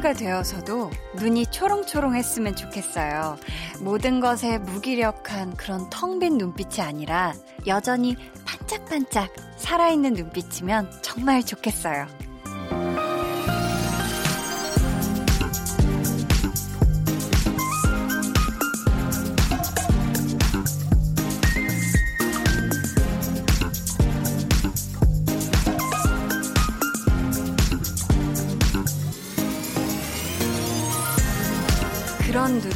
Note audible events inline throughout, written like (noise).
할머니가 되어서도 눈이 초롱초롱했으면 좋겠어요. 모든 것에 무기력한 그런 텅 빈 눈빛이 아니라 여전히 반짝반짝 살아있는 눈빛이면 정말 좋겠어요.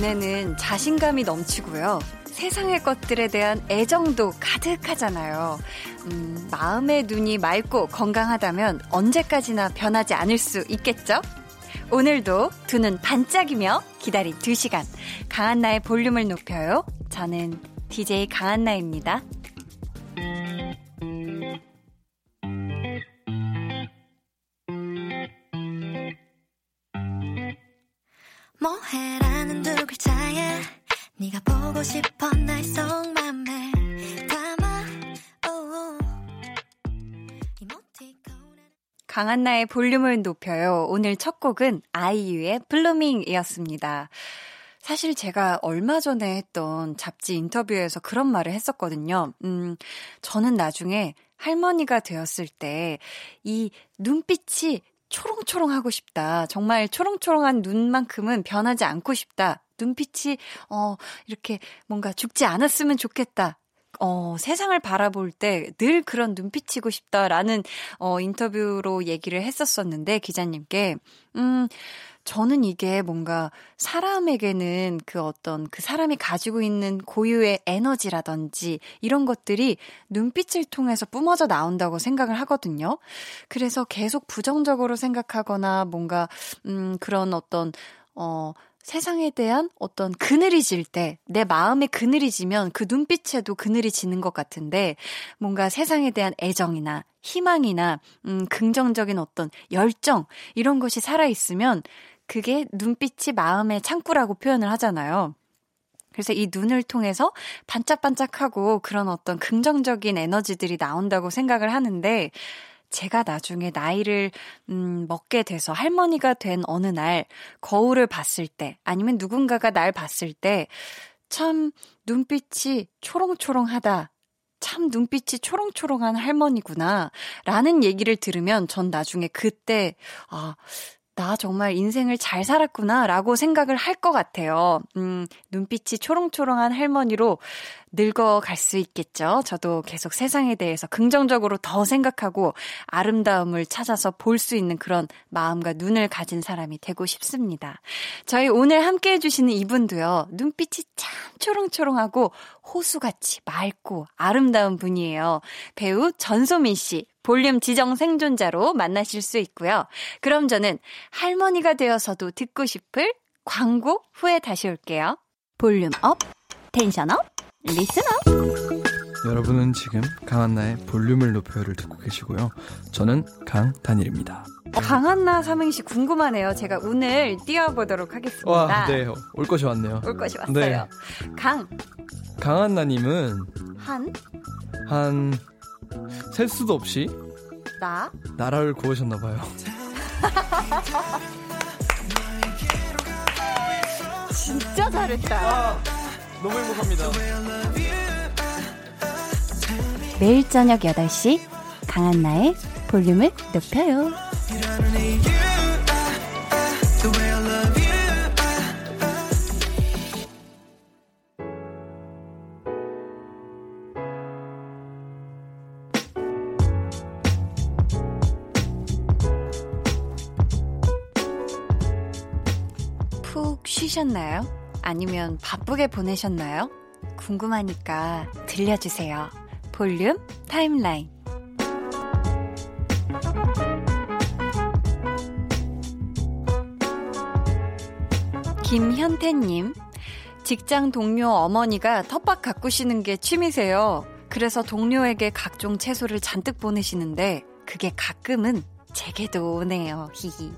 눈에는 자신감이 넘치고요. 세상의 것들에 대한 애정도 가득하잖아요. 음, 마음의 눈이 맑고 건강하다면 언제까지나 변하지 않을 수 있겠죠? 오늘도 두 눈 반짝이며 기다린 두 시간 강한나의 볼륨을 높여요. 저는 DJ 강한나입니다. 네가 보고 싶어 날 속맘에 담아 강한나의 볼륨을 높여요. 오늘 첫 곡은 아이유의 블루밍이었습니다. 사실 제가 얼마 전에 했던 잡지 인터뷰에서 그런 말을 했었거든요. 음, 저는 나중에 할머니가 되었을 때 이 눈빛이 초롱초롱하고 싶다. 정말 초롱초롱한 눈만큼은 변하지 않고 싶다. 눈빛이, 어, 이렇게 뭔가 죽지 않았으면 좋겠다. 어, 세상을 바라볼 때 늘 그런 눈빛이고 싶다라는, 어, 인터뷰로 얘기를 했었었는데, 기자님께, 음, 저는 이게 뭔가 사람에게는 그 어떤 그 사람이 가지고 있는 고유의 에너지라든지 이런 것들이 눈빛을 통해서 뿜어져 나온다고 생각을 하거든요. 그래서 계속 부정적으로 생각하거나 뭔가, 음, 그런 어떤, 어, 세상에 대한 어떤 그늘이 질 때, 내 마음에 그늘이 지면 그 눈빛에도 그늘이 지는 것 같은데, 뭔가 세상에 대한 애정이나 희망이나, 음, 긍정적인 어떤 열정, 이런 것이 살아있으면 그게 눈빛이 마음의 창구라고 표현을 하잖아요. 그래서 이 눈을 통해서 반짝반짝하고 그런 어떤 긍정적인 에너지들이 나온다고 생각을 하는데, 제가 나중에 나이를, 음, 먹게 돼서 할머니가 된 어느 날, 거울을 봤을 때, 아니면 누군가가 날 봤을 때, 참, 눈빛이 초롱초롱하다. 참 눈빛이 초롱초롱한 할머니구나. 라는 얘기를 들으면 전 나중에 그때, 아, 나 정말 인생을 잘 살았구나 라고 생각을 할 것 같아요. 음, 눈빛이 초롱초롱한 할머니로 늙어갈 수 있겠죠. 저도 계속 세상에 대해서 긍정적으로 더 생각하고 아름다움을 찾아서 볼 수 있는 그런 마음과 눈을 가진 사람이 되고 싶습니다. 저희 오늘 함께 해주시는 이분도요, 눈빛이 참 초롱초롱하고 호수같이 맑고 아름다운 분이에요. 배우 전소민 씨, 볼륨 지정 생존자로 만나실 수 있고요. 그럼 저는 할머니가 되어서도 듣고 싶을 광고 후에 다시 올게요. Volume up, tension up, listen up. 여러분은 지금 강한나의 볼륨을 높여를 듣고 계시고요. 저는 강단일입니다. 강한나 삼행시 궁금하네요. 제가 오늘 띄워보도록 하겠습니다. 와, 네. 올 것이 왔네요. 올 것이 왔어요. 네. 강. 강한나님은 한. 한. 셀 수도 없이 나 나라를 구하셨나 봐요. 진짜 잘했다. 아, 너무 행복합니다. 매일 저녁 8시 강한나의 볼륨을 높여요. 쉬셨나요? 아니면 바쁘게 보내셨나요? 궁금하니까 들려주세요. 볼륨 타임라인. 김현태님, 직장 동료 어머니가 텃밭 가꾸시는 게 취미세요. 그래서 동료에게 각종 채소를 잔뜩 보내시는데, 그게 가끔은 제게도 오네요. 히히.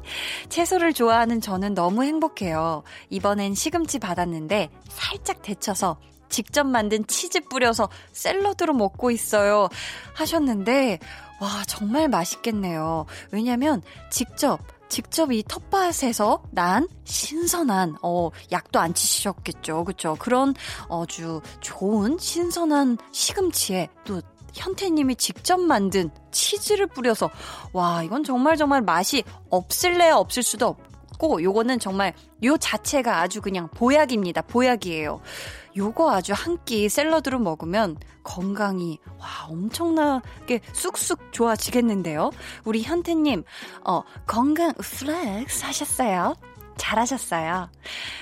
채소를 좋아하는 저는 너무 행복해요. 이번엔 시금치 받았는데 살짝 데쳐서 직접 만든 치즈 뿌려서 샐러드로 먹고 있어요. 하셨는데, 와, 정말 맛있겠네요. 왜냐면 직접 직접 이 텃밭에서 난 신선한, 어, 약도 안 치셨겠죠. 그쵸? 그런 아주 좋은 신선한 시금치에 또 현태님이 직접 만든 치즈를 뿌려서, 와, 이건 정말 정말 맛이 없을래야 없을 수도 없고, 요거는 정말 요 자체가 아주 그냥 보약입니다. 보약이에요. 요거 아주 한 끼 샐러드로 먹으면 건강이 와 엄청나게 쑥쑥 좋아지겠는데요. 우리 현태님 어 건강 flex 하셨어요. 잘하셨어요.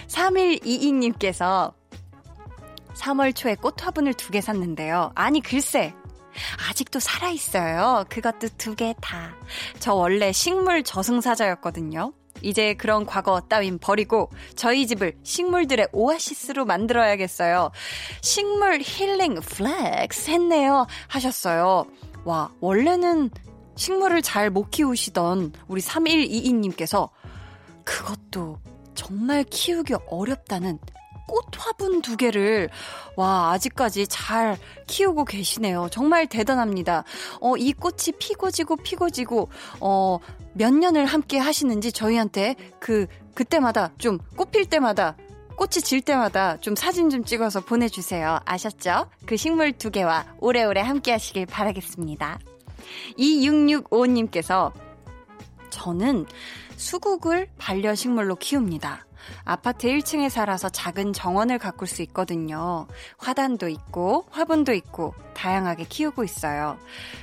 3122님께서 3월 초에 꽃 화분을 두 개 샀는데요. 아니 글쎄 아직도 살아있어요. 그것도 두 개 다. 저 원래 식물 저승사자였거든요. 이제 그런 과거 따윈 버리고 저희 집을 식물들의 오아시스로 만들어야겠어요. 식물 힐링 flex 했네요. 하셨어요. 와, 원래는 식물을 잘 못 키우시던 우리 3122님께서 그것도 정말 키우기 어렵다는 꽃 화분 두 개를 와 아직까지 잘 키우고 계시네요. 정말 대단합니다. 어 이 꽃이 피고 지고 피고 지고 어 몇 년을 함께 하시는지 저희한테 그 그때마다 좀 꽃필 때마다 꽃이 질 때마다 좀 사진 좀 찍어서 보내주세요. 아셨죠? 그 식물 두 개와 오래오래 함께 하시길 바라겠습니다. 2665님께서 저는 수국을 반려식물로 키웁니다. 아파트 1층에 살아서 작은 정원을 가꿀 수 있거든요. 화단도 있고 화분도 있고 다양하게 키우고 있어요.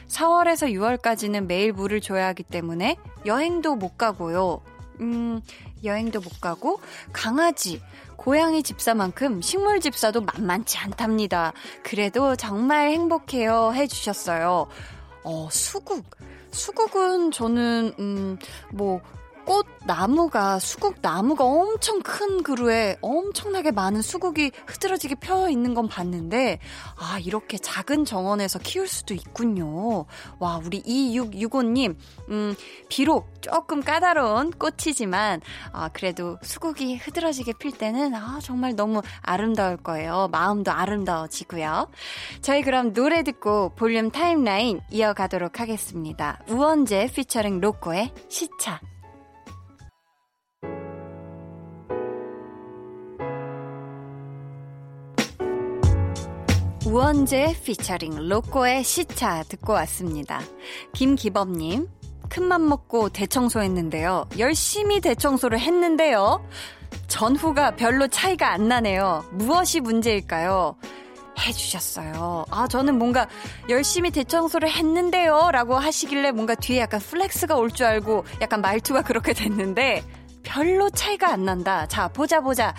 4월에서 6월까지는 매일 물을 줘야 하기 때문에 여행도 못 가고요. 음, 여행도 못 가고 강아지, 고양이 집사만큼 식물 집사도 만만치 않답니다. 그래도 정말 행복해요 해 주셨어요. 어, 수국. 수국은 저는, 음, 뭐, 꽃 나무가 수국 나무가 엄청 큰 그루에 엄청나게 많은 수국이 흐드러지게 펴 있는 건 봤는데 아 이렇게 작은 정원에서 키울 수도 있군요. 와 우리 2665님 음 비록 조금 까다로운 꽃이지만 아 그래도 수국이 흐드러지게 필 때는 아 정말 너무 아름다울 거예요. 마음도 아름다워지고요. 저희 그럼 노래 듣고 볼륨 타임라인 이어가도록 하겠습니다. 우원재 피처링 로꼬의 시차 우원재 피처링 로꼬의 시차 듣고 왔습니다. 김기범님, 큰맘 먹고 대청소했는데요. 열심히 대청소를 했는데요. 전후가 별로 차이가 안 나네요. 무엇이 문제일까요? 해주셨어요. 아, 저는 뭔가 열심히 대청소를 했는데요. 라고 하시길래 뭔가 뒤에 약간 flex가 올 줄 알고 약간 말투가 그렇게 됐는데, 별로 차이가 안 난다. 자, 보자, 보자.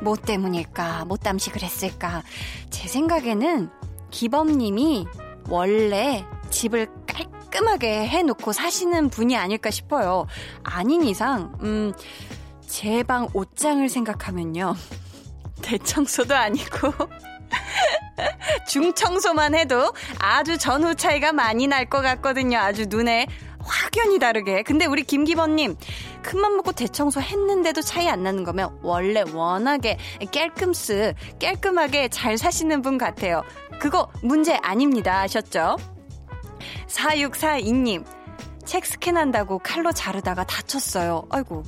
뭐 때문일까? 뭐 땀시 그랬을까? 제 생각에는 기범님이 원래 집을 깔끔하게 해놓고 사시는 분이 아닐까 싶어요. 아닌 이상, 음, 제 방 옷장을 생각하면요. (laughs) 대청소도 아니고, (laughs) 중청소만 해도 아주 전후 차이가 많이 날 것 같거든요. 아주 눈에 확연히 다르게. 근데 우리 김기범님, 큰맘 먹고 대청소 했는데도 차이 안 나는 거면 원래 워낙에 깔끔스, 깔끔하게 잘 사시는 분 같아요. 그거 문제 아닙니다. 아셨죠? 4642님, 책 스캔한다고 칼로 자르다가 다쳤어요. 아이고.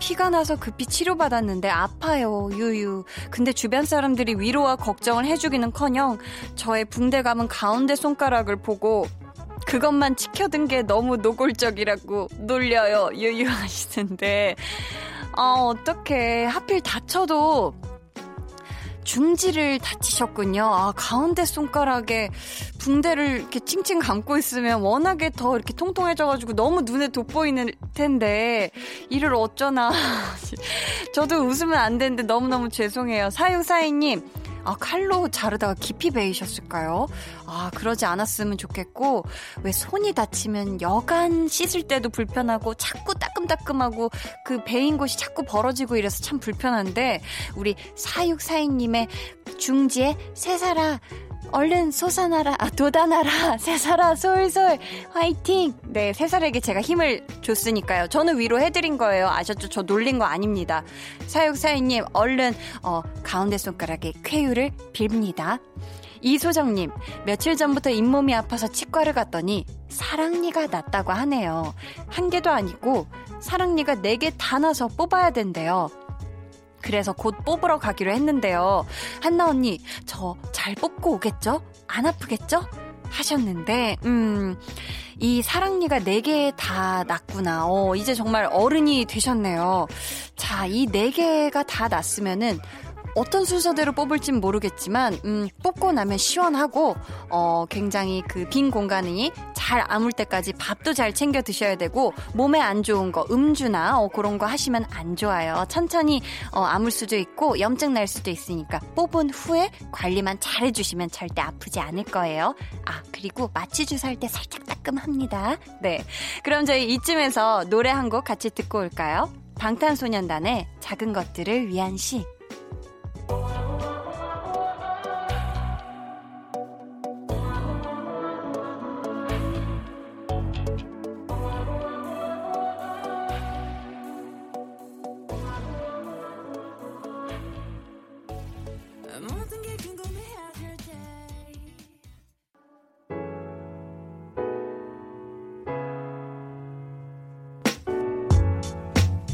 피가 나서 급히 치료받았는데 아파요, 유유. 근데 주변 사람들이 위로와 걱정을 해주기는 커녕 저의 붕대감은 가운데 손가락을 보고 그것만 지켜둔 게 너무 노골적이라고 놀려요. 유유하시는데. 아, 어떡해. 하필 다쳐도 중지를 다치셨군요. 아, 가운데 손가락에 붕대를 이렇게 칭칭 감고 있으면 워낙에 더 이렇게 통통해져가지고 너무 눈에 돋보이는 텐데, 이를 어쩌나. (laughs) 저도 웃으면 안 되는데 너무너무 죄송해요. 사유사이님, 아, 칼로 자르다가 깊이 베이셨을까요? 아, 그러지 않았으면 좋겠고, 왜 손이 다치면 여간 씻을 때도 불편하고, 자꾸 따끔따끔하고, 그 베인 곳이 자꾸 벌어지고 이래서 참 불편한데, 우리 사육사인님의 중지에 새살아, 얼른 솟아나라, 아, 돋아나라, (laughs) 새살아, 솔솔, 화이팅! 네, 새살에게 제가 힘을 줬으니까요. 저는 위로해드린 거예요. 아셨죠? 저 놀린 거 아닙니다. 사육사인님, 얼른, 어, 가운데 손가락에 쾌유를 빕니다. 이소정님, 며칠 전부터 잇몸이 아파서 치과를 갔더니 사랑니가 났다고 하네요. 한 개도 아니고 사랑니가 네 개 다 나서 뽑아야 된대요. 그래서 곧 뽑으러 가기로 했는데요. 한나 언니, 저 잘 뽑고 오겠죠? 안 아프겠죠? 하셨는데, 음, 이 사랑니가 4개 다 났구나. 어, 이제 정말 어른이 되셨네요. 자, 이 4개가 다 났으면은 어떤 순서대로 뽑을진 모르겠지만 음, 뽑고 나면 시원하고 어, 굉장히 그 빈 공간이 잘 아물 때까지 밥도 잘 챙겨 드셔야 되고 몸에 안 좋은 거 음주나 어, 그런 거 하시면 안 좋아요. 천천히 어, 아물 수도 있고 염증 날 수도 있으니까 뽑은 후에 관리만 잘 해주시면 절대 아프지 않을 거예요. 아 그리고 마취 주사 할 때 살짝 따끔합니다. 네, 그럼 저희 이쯤에서 노래 한 곡 같이 듣고 올까요? 방탄소년단의 작은 것들을 위한 시. Oh.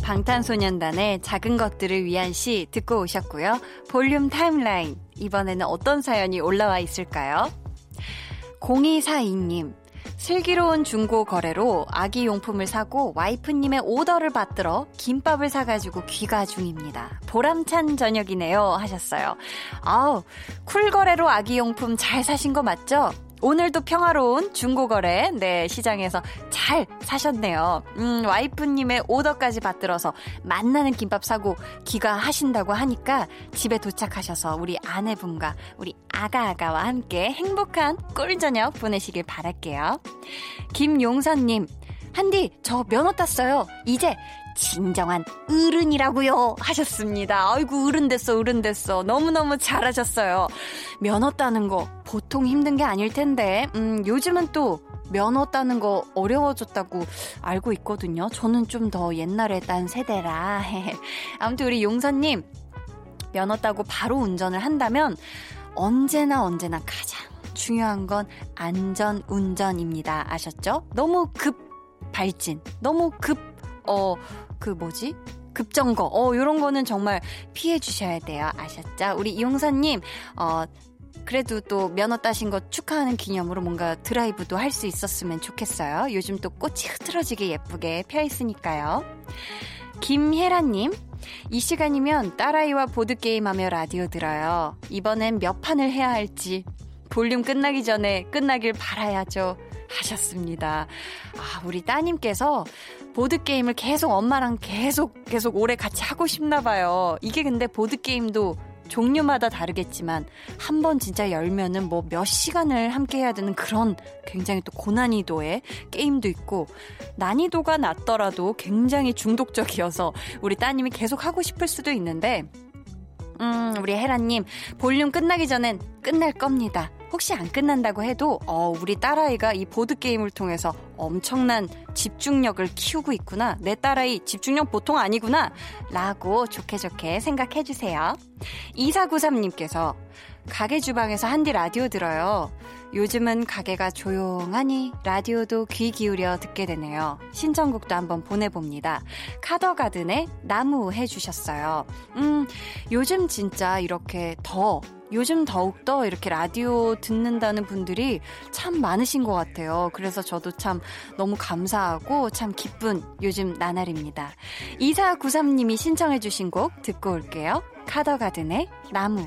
방탄소년단의 작은 것들을 위한 시 듣고 오셨고요. 볼륨 타임라인. 이번에는 어떤 사연이 올라와 있을까요? 0242님. 슬기로운 중고 거래로 아기 용품을 사고 와이프님의 오더를 받들어 김밥을 사가지고 귀가 중입니다. 보람찬 저녁이네요. 하셨어요. 아우, 쿨 거래로 아기 용품 잘 사신 거 맞죠? 오늘도 평화로운 중고거래, 네, 시장에서 잘 사셨네요. 음, 와이프님의 오더까지 받들어서 만나는 김밥 사고 귀가하신다고 하니까 집에 도착하셔서 우리 아내분과 우리 아가아가와 함께 행복한 꿀 저녁 보내시길 바랄게요. 김용선님, 한디, 저 면허 땄어요. 이제 진정한 어른이라고요 하셨습니다. 아이고 어른 됐어 어른 됐어 너무너무 잘하셨어요. 면허 따는 거 보통 힘든 게 아닐 텐데 음, 요즘은 또 면허 따는 거 어려워졌다고 알고 있거든요. 저는 좀 더 옛날에 딴 세대라. (laughs) 아무튼 우리 용선님 면허 따고 바로 운전을 한다면 언제나 언제나 가장 중요한 건 안전 운전입니다. 아셨죠? 너무 급 발진, 너무 급, 어, 그 뭐지? 급정거, 어, 요런 거는 정말 피해 주셔야 돼요. 아셨죠? 우리 이용사님, 어, 그래도 또 면허 따신 거 축하하는 기념으로 뭔가 드라이브도 할 수 있었으면 좋겠어요. 요즘 또 꽃이 흐트러지게 예쁘게 펴 있으니까요. 김혜라님, 이 시간이면 딸아이와 보드게임 하며 라디오 들어요. 이번엔 몇 판을 해야 할지 볼륨 끝나기 전에 끝나길 바라야죠. 하셨습니다. 아, 우리 따님께서 보드게임을 계속 엄마랑 계속, 계속 오래 같이 하고 싶나 봐요. 이게 근데 보드게임도 종류마다 다르겠지만 한 번 진짜 열면은 뭐 몇 시간을 함께 해야 되는 그런 굉장히 또 고난이도의 게임도 있고 난이도가 낮더라도 굉장히 중독적이어서 우리 따님이 계속 하고 싶을 수도 있는데 음, 우리 헤라님, 볼륨 끝나기 전엔 끝날 겁니다. 혹시 안 끝난다고 해도 어, 우리 딸아이가 이 보드게임을 통해서 엄청난 집중력을 키우고 있구나. 내 딸아이 집중력 보통 아니구나. 라고 좋게 좋게 생각해 주세요. 2493님께서 가게 주방에서 한디 라디오 들어요. 요즘은 가게가 조용하니 라디오도 귀 기울여 듣게 되네요. 신청곡도 한번 보내봅니다. 카더가든의 나무 해주셨어요. 음, 요즘 진짜 이렇게 더 요즘 더욱더 이렇게 라디오 듣는다는 분들이 참 많으신 것 같아요. 그래서 저도 참 너무 감사하고 참 기쁜 요즘 나날입니다. 2493님이 신청해주신 곡 듣고 올게요. 카더가든의 나무.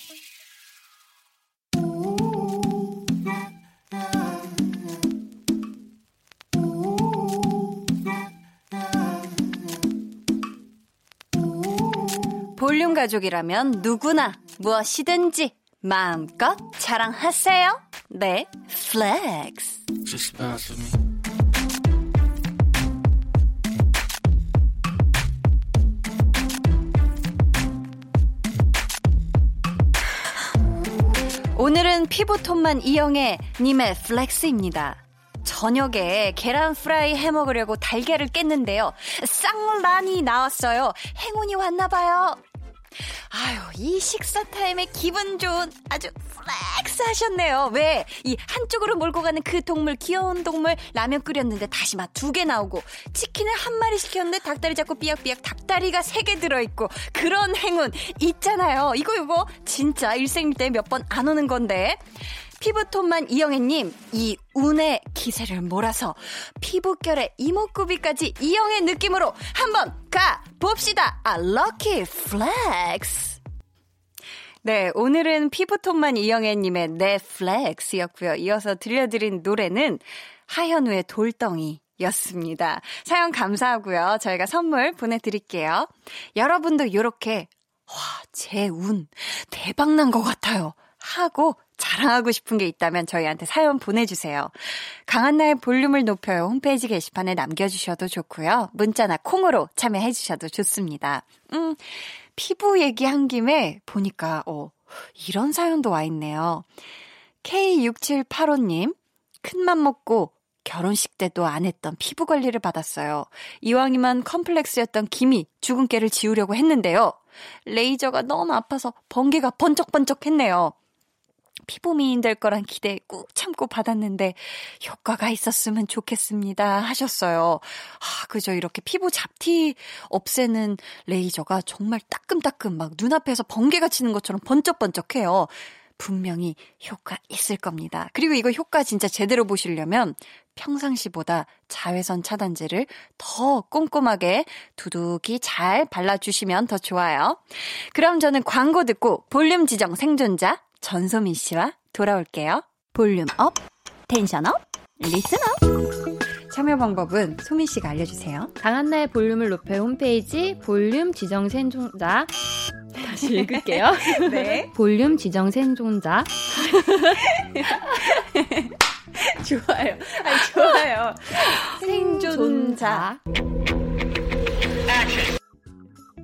볼륨 가족이라면 누구나 무엇이든지 마음껏 자랑하세요. 네, 플렉스. 오늘은 피부톤만 이영애 님의 flex입니다. 저녁에 계란 프라이 해 먹으려고 달걀을 깼는데요. 쌍란이 나왔어요. 행운이 왔나 봐요. 아유, 이 식사 타임에 기분 좋은 아주 flex 하셨네요. 왜? 이 한쪽으로 몰고 가는 그 동물, 귀여운 동물, 라면 끓였는데 다시마 두 개 나오고, 치킨을 한 마리 시켰는데 닭다리 잡고 삐약삐약 닭다리가 세 개 들어있고, 그런 행운 있잖아요. 이거, 이거, 진짜 일생일대 몇번 안 오는 건데. 피부톤만 이영애님, 이 운의 기세를 몰아서 피부결의 이목구비까지 이영애 느낌으로 한번 가 봅시다. 아, lucky flex. 네, 오늘은 피부톤만 이영애님의 내 flex였고요. 이어서 들려드린 노래는 하현우의 돌덩이. 였습니다. 사연 감사하고요. 저희가 선물 보내드릴게요. 여러분도 이렇게 와, 제 운 대박난 것 같아요. 하고 자랑하고 싶은 게 있다면 저희한테 사연 보내주세요. 강한나의 볼륨을 높여요. 홈페이지 게시판에 남겨주셔도 좋고요. 문자나 콩으로 참여해주셔도 좋습니다. 음, 피부 얘기한 김에 보니까, 어, 이런 사연도 와 있네요. K6785님, 큰맘 먹고 결혼식 때도 안 했던 피부 관리를 받았어요. 이왕이면 컴플렉스였던 기미, 주근깨를 지우려고 했는데요. 레이저가 너무 아파서 번개가 번쩍번쩍 했네요. 피부 미인 될 거란 기대 꾹 참고 받았는데 효과가 있었으면 좋겠습니다 하셨어요. 아, 그죠. 이렇게 피부 잡티 없애는 레이저가 정말 따끔따끔 막 눈앞에서 번개가 치는 것처럼 번쩍번쩍해요. 분명히 효과 있을 겁니다. 그리고 이거 효과 진짜 제대로 보시려면 평상시보다 자외선 차단제를 더 꼼꼼하게 두둑이 잘 발라주시면 더 좋아요. 그럼 저는 광고 듣고 볼륨 지정 생존자 전소민 씨와 돌아올게요. volume up, tension up, listen up. 참여 방법은 소민 씨가 알려주세요. 강한나의 볼륨을 높여 홈페이지 볼륨 지정 생존자 다시 읽을게요. (laughs) 네. 볼륨 지정 생존자. (laughs) 좋아요. 아니, 좋아요. 생존자.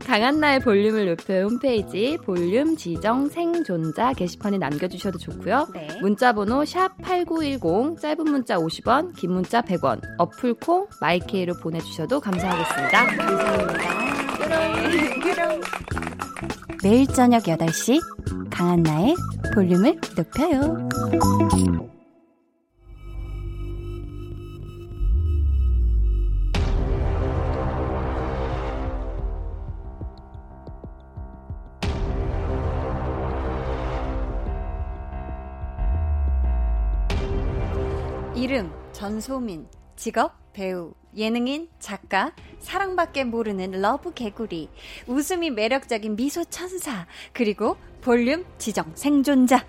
강한나의 볼륨을 높여 홈페이지 볼륨 지정 생존자 게시판에 남겨주셔도 좋고요. 네. 문자번호 샵 8910 짧은 문자 50원 긴 문자 100원 어플 콩 마이케이로 보내주셔도 감사하겠습니다. 감사합니다. 네. 매일 저녁 8시 강한나의 볼륨을 높여요. 이름 전소민, 직업 배우, 예능인, 작가, 사랑밖에 모르는 러브 개구리, 웃음이 매력적인 미소 천사, 그리고 볼륨 지정 생존자.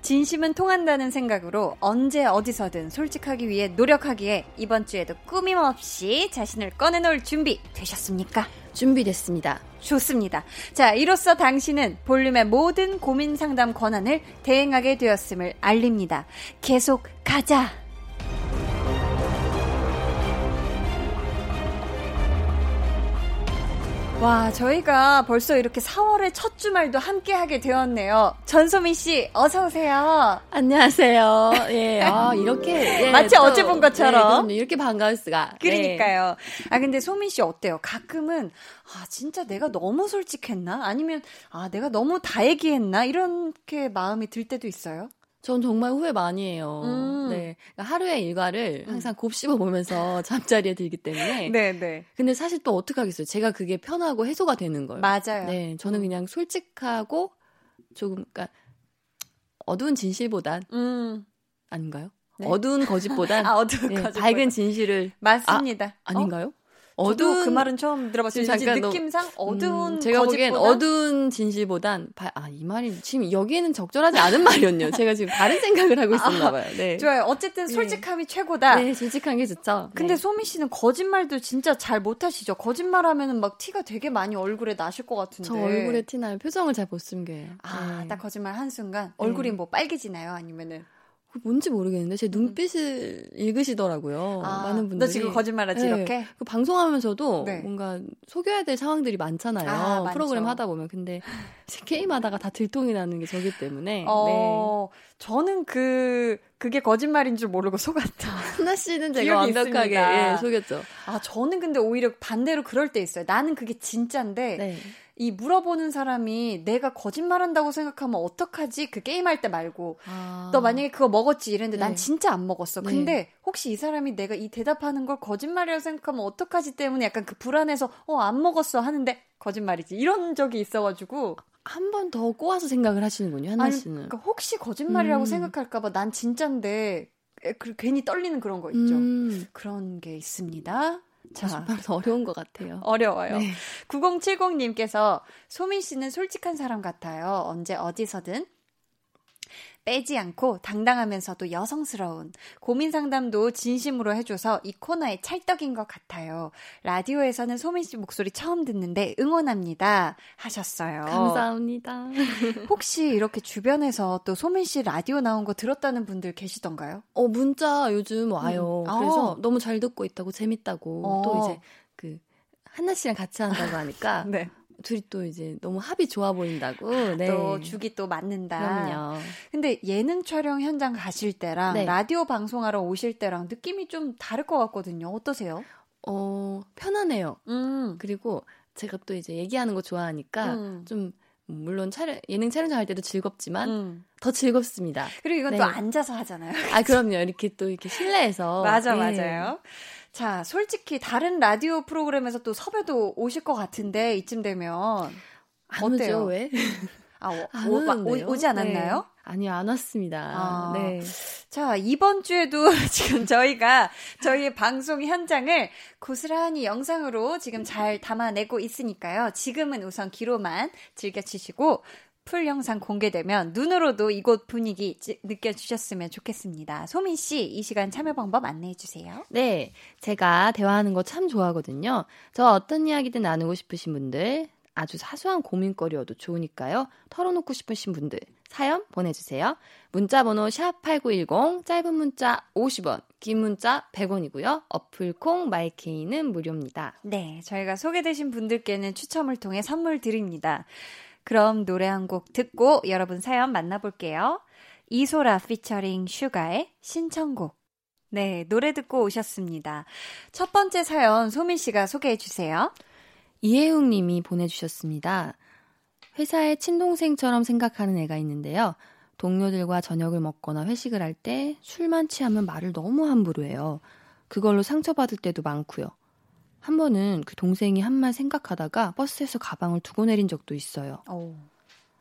진심은 통한다는 생각으로 언제 어디서든 솔직하기 위해 노력하기에 이번 주에도 꾸밈없이 자신을 꺼내놓을 준비 되셨습니까? 준비됐습니다. 좋습니다. 자, 이로써 당신은 볼륨의 모든 고민 상담 권한을 대행하게 되었음을 알립니다. 계속 가자! 와, 저희가 벌써 이렇게 4월의 첫 주말도 함께 하게 되었네요. 전소민 씨, 어서 오세요. 안녕하세요. 예, 아, (laughs) 이렇게. 예, 마치 또, 어제 본 것처럼. 네, 이렇게 반가울 수가. 그러니까요. 네. 아, 근데 소민 씨 어때요? 가끔은, 아, 진짜 내가 너무 솔직했나? 아니면, 아, 내가 너무 다 얘기했나? 이렇게 마음이 들 때도 있어요? 전 정말 후회 많이 해요. 음. 네. 그러니까 하루의 일과를 음. 항상 곱씹어 보면서 (laughs) 잠자리에 들기 때문에. 네, 네. 근데 사실 또 어떻게 하겠어요? 제가 그게 편하고 해소가 되는 걸. 맞아요. 네. 저는 음. 그냥 솔직하고 조금, 그러니까 어두운 진실보단. 음. 아닌가요? 네? 어두운 거짓보단. (laughs) 아, 어두운 네, 거짓. 밝은 진실을. 맞습니다. 아, 아닌가요? 어? 어두운 그 말은 처음 들어봤어요. 잠깐 느낌상 어두운 음, 제가 보기엔 어두운 진실보단 아이 말이 지금 여기에는 적절하지 않은 말이었네요. 제가 지금 다른 생각을 하고 있었나 봐요. 네. 좋아요. 어쨌든 네. 솔직함이 네. 최고다. 네, 솔직한 게 좋죠. 근데 네. 소미 씨는 거짓말도 진짜 잘 못 하시죠. 거짓말 하면은 막 티가 되게 많이 얼굴에 나실 것 같은데. 저 얼굴에 티 나요. 표정을 잘 못 숨겨요. 아, 네. 딱 거짓말 한 순간 얼굴이 뭐 빨개지나요? 아니면은 그 뭔지 모르겠는데 제 음. 눈빛을 읽으시더라고요. 아, 많은 분들이. 너 지금 거짓말하지 네. 이렇게? 그 방송하면서도 네. 뭔가 속여야 될 상황들이 많잖아요. 아, 프로그램 하다 보면 근데 게임하다가 다 들통이 나는 게 저기 때문에. 어, 네. 저는 그 그게 거짓말인 줄 모르고 속았다. (laughs) 하나 씨는 제가 완벽하게 예, 속였죠. 아 저는 근데 오히려 반대로 그럴 때 있어요. 나는 그게 진짜인데. 네. 이 물어보는 사람이 내가 거짓말한다고 생각하면 어떡하지? 그 게임할 때 말고 아. 너 만약에 그거 먹었지 이랬는데 네. 난 진짜 안 먹었어. 네. 근데 혹시 이 사람이 내가 이 대답하는 걸 거짓말이라고 생각하면 어떡하지 때문에 약간 그 불안해서 어 안 먹었어 하는데 거짓말이지 이런 적이 있어가지고 한 번 더 꼬아서 생각을 하시는군요 한나 씨는. 그러니까 혹시 거짓말이라고 음. 생각할까봐 난 진짜인데 그 괜히 떨리는 그런 거 있죠. 음. 그런 게 있습니다. 자, 더 어려운 것 같아요. 어려워요. 네. 9070님께서 소민 씨는 솔직한 사람 같아요. 언제 어디서든 빼지 않고 당당하면서도 여성스러운 고민 상담도 진심으로 해줘서 이 코너의 찰떡인 것 같아요. 라디오에서는 소민 씨 목소리 처음 듣는데 응원합니다. 하셨어요. 감사합니다. (laughs) 혹시 이렇게 주변에서 또 소민 씨 라디오 나온 거 들었다는 분들 계시던가요? 어, 문자 요즘 와요. 음. 그래서 어. 너무 잘 듣고 있다고 재밌다고 어. 또 이제 그 한나 씨랑 같이 한다고 하니까 (laughs) 네. 둘이 또 이제 너무 합이 좋아 보인다고. 네. 또 죽이 또 맞는다. 그럼요. 근데 예능 촬영 현장 가실 때랑 네. 라디오 방송하러 오실 때랑 느낌이 좀 다를 것 같거든요. 어떠세요? 어, 편하네요. 음. 그리고 제가 또 이제 얘기하는 거 좋아하니까 음. 좀 물론 촬영 예능 촬영장 할 때도 즐겁지만 음. 더 즐겁습니다. 그리고 이건 네. 또 앉아서 하잖아요. 아 그럼요. 이렇게 또 이렇게 실내에서 (laughs) 맞아 네. 맞아요. 자, 솔직히 다른 라디오 프로그램에서 또 섭외도 오실 것 같은데 이쯤 되면 어때요? 오죠, 왜? 아, 오, 오, 오, 지 않았나요? 네. 아니요, 안 왔습니다. 아, 네. 자, 이번 주에도 (laughs) 지금 저희가 저희의 방송 현장을 고스란히 영상으로 지금 잘 담아내고 있으니까요. 지금은 우선 귀로만 즐겨주시고 풀 영상 공개되면 눈으로도 이곳 분위기 느껴주셨으면 좋겠습니다. 소민 씨, 이 시간 참여 방법 안내해 주세요. 네, 제가 대화하는 거 참 좋아하거든요. 저 어떤 이야기든 나누고 싶으신 분들, 아주 사소한 고민거리여도 좋으니까요. 털어놓고 싶으신 분들 사연 보내주세요. 문자번호 샵8910 짧은 문자 50원 긴 문자 100원이고요. 어플콩 마이케이는 무료입니다. 네 저희가 소개되신 분들께는 추첨을 통해 선물 드립니다. 그럼 노래 한 곡 듣고 여러분 사연 만나볼게요. 이소라 피처링 슈가의 신청곡. 네, 노래 듣고 오셨습니다. 첫 번째 사연 소민 씨가 소개해 주세요. 이혜웅 님이 보내주셨습니다. 회사에 친동생처럼 생각하는 애가 있는데요. 동료들과 저녁을 먹거나 회식을 할 때 술만 취하면 말을 너무 함부로 해요. 그걸로 상처받을 때도 많고요. 한 번은 그 동생이 한 말 생각하다가 버스에서 가방을 두고 내린 적도 있어요. 오.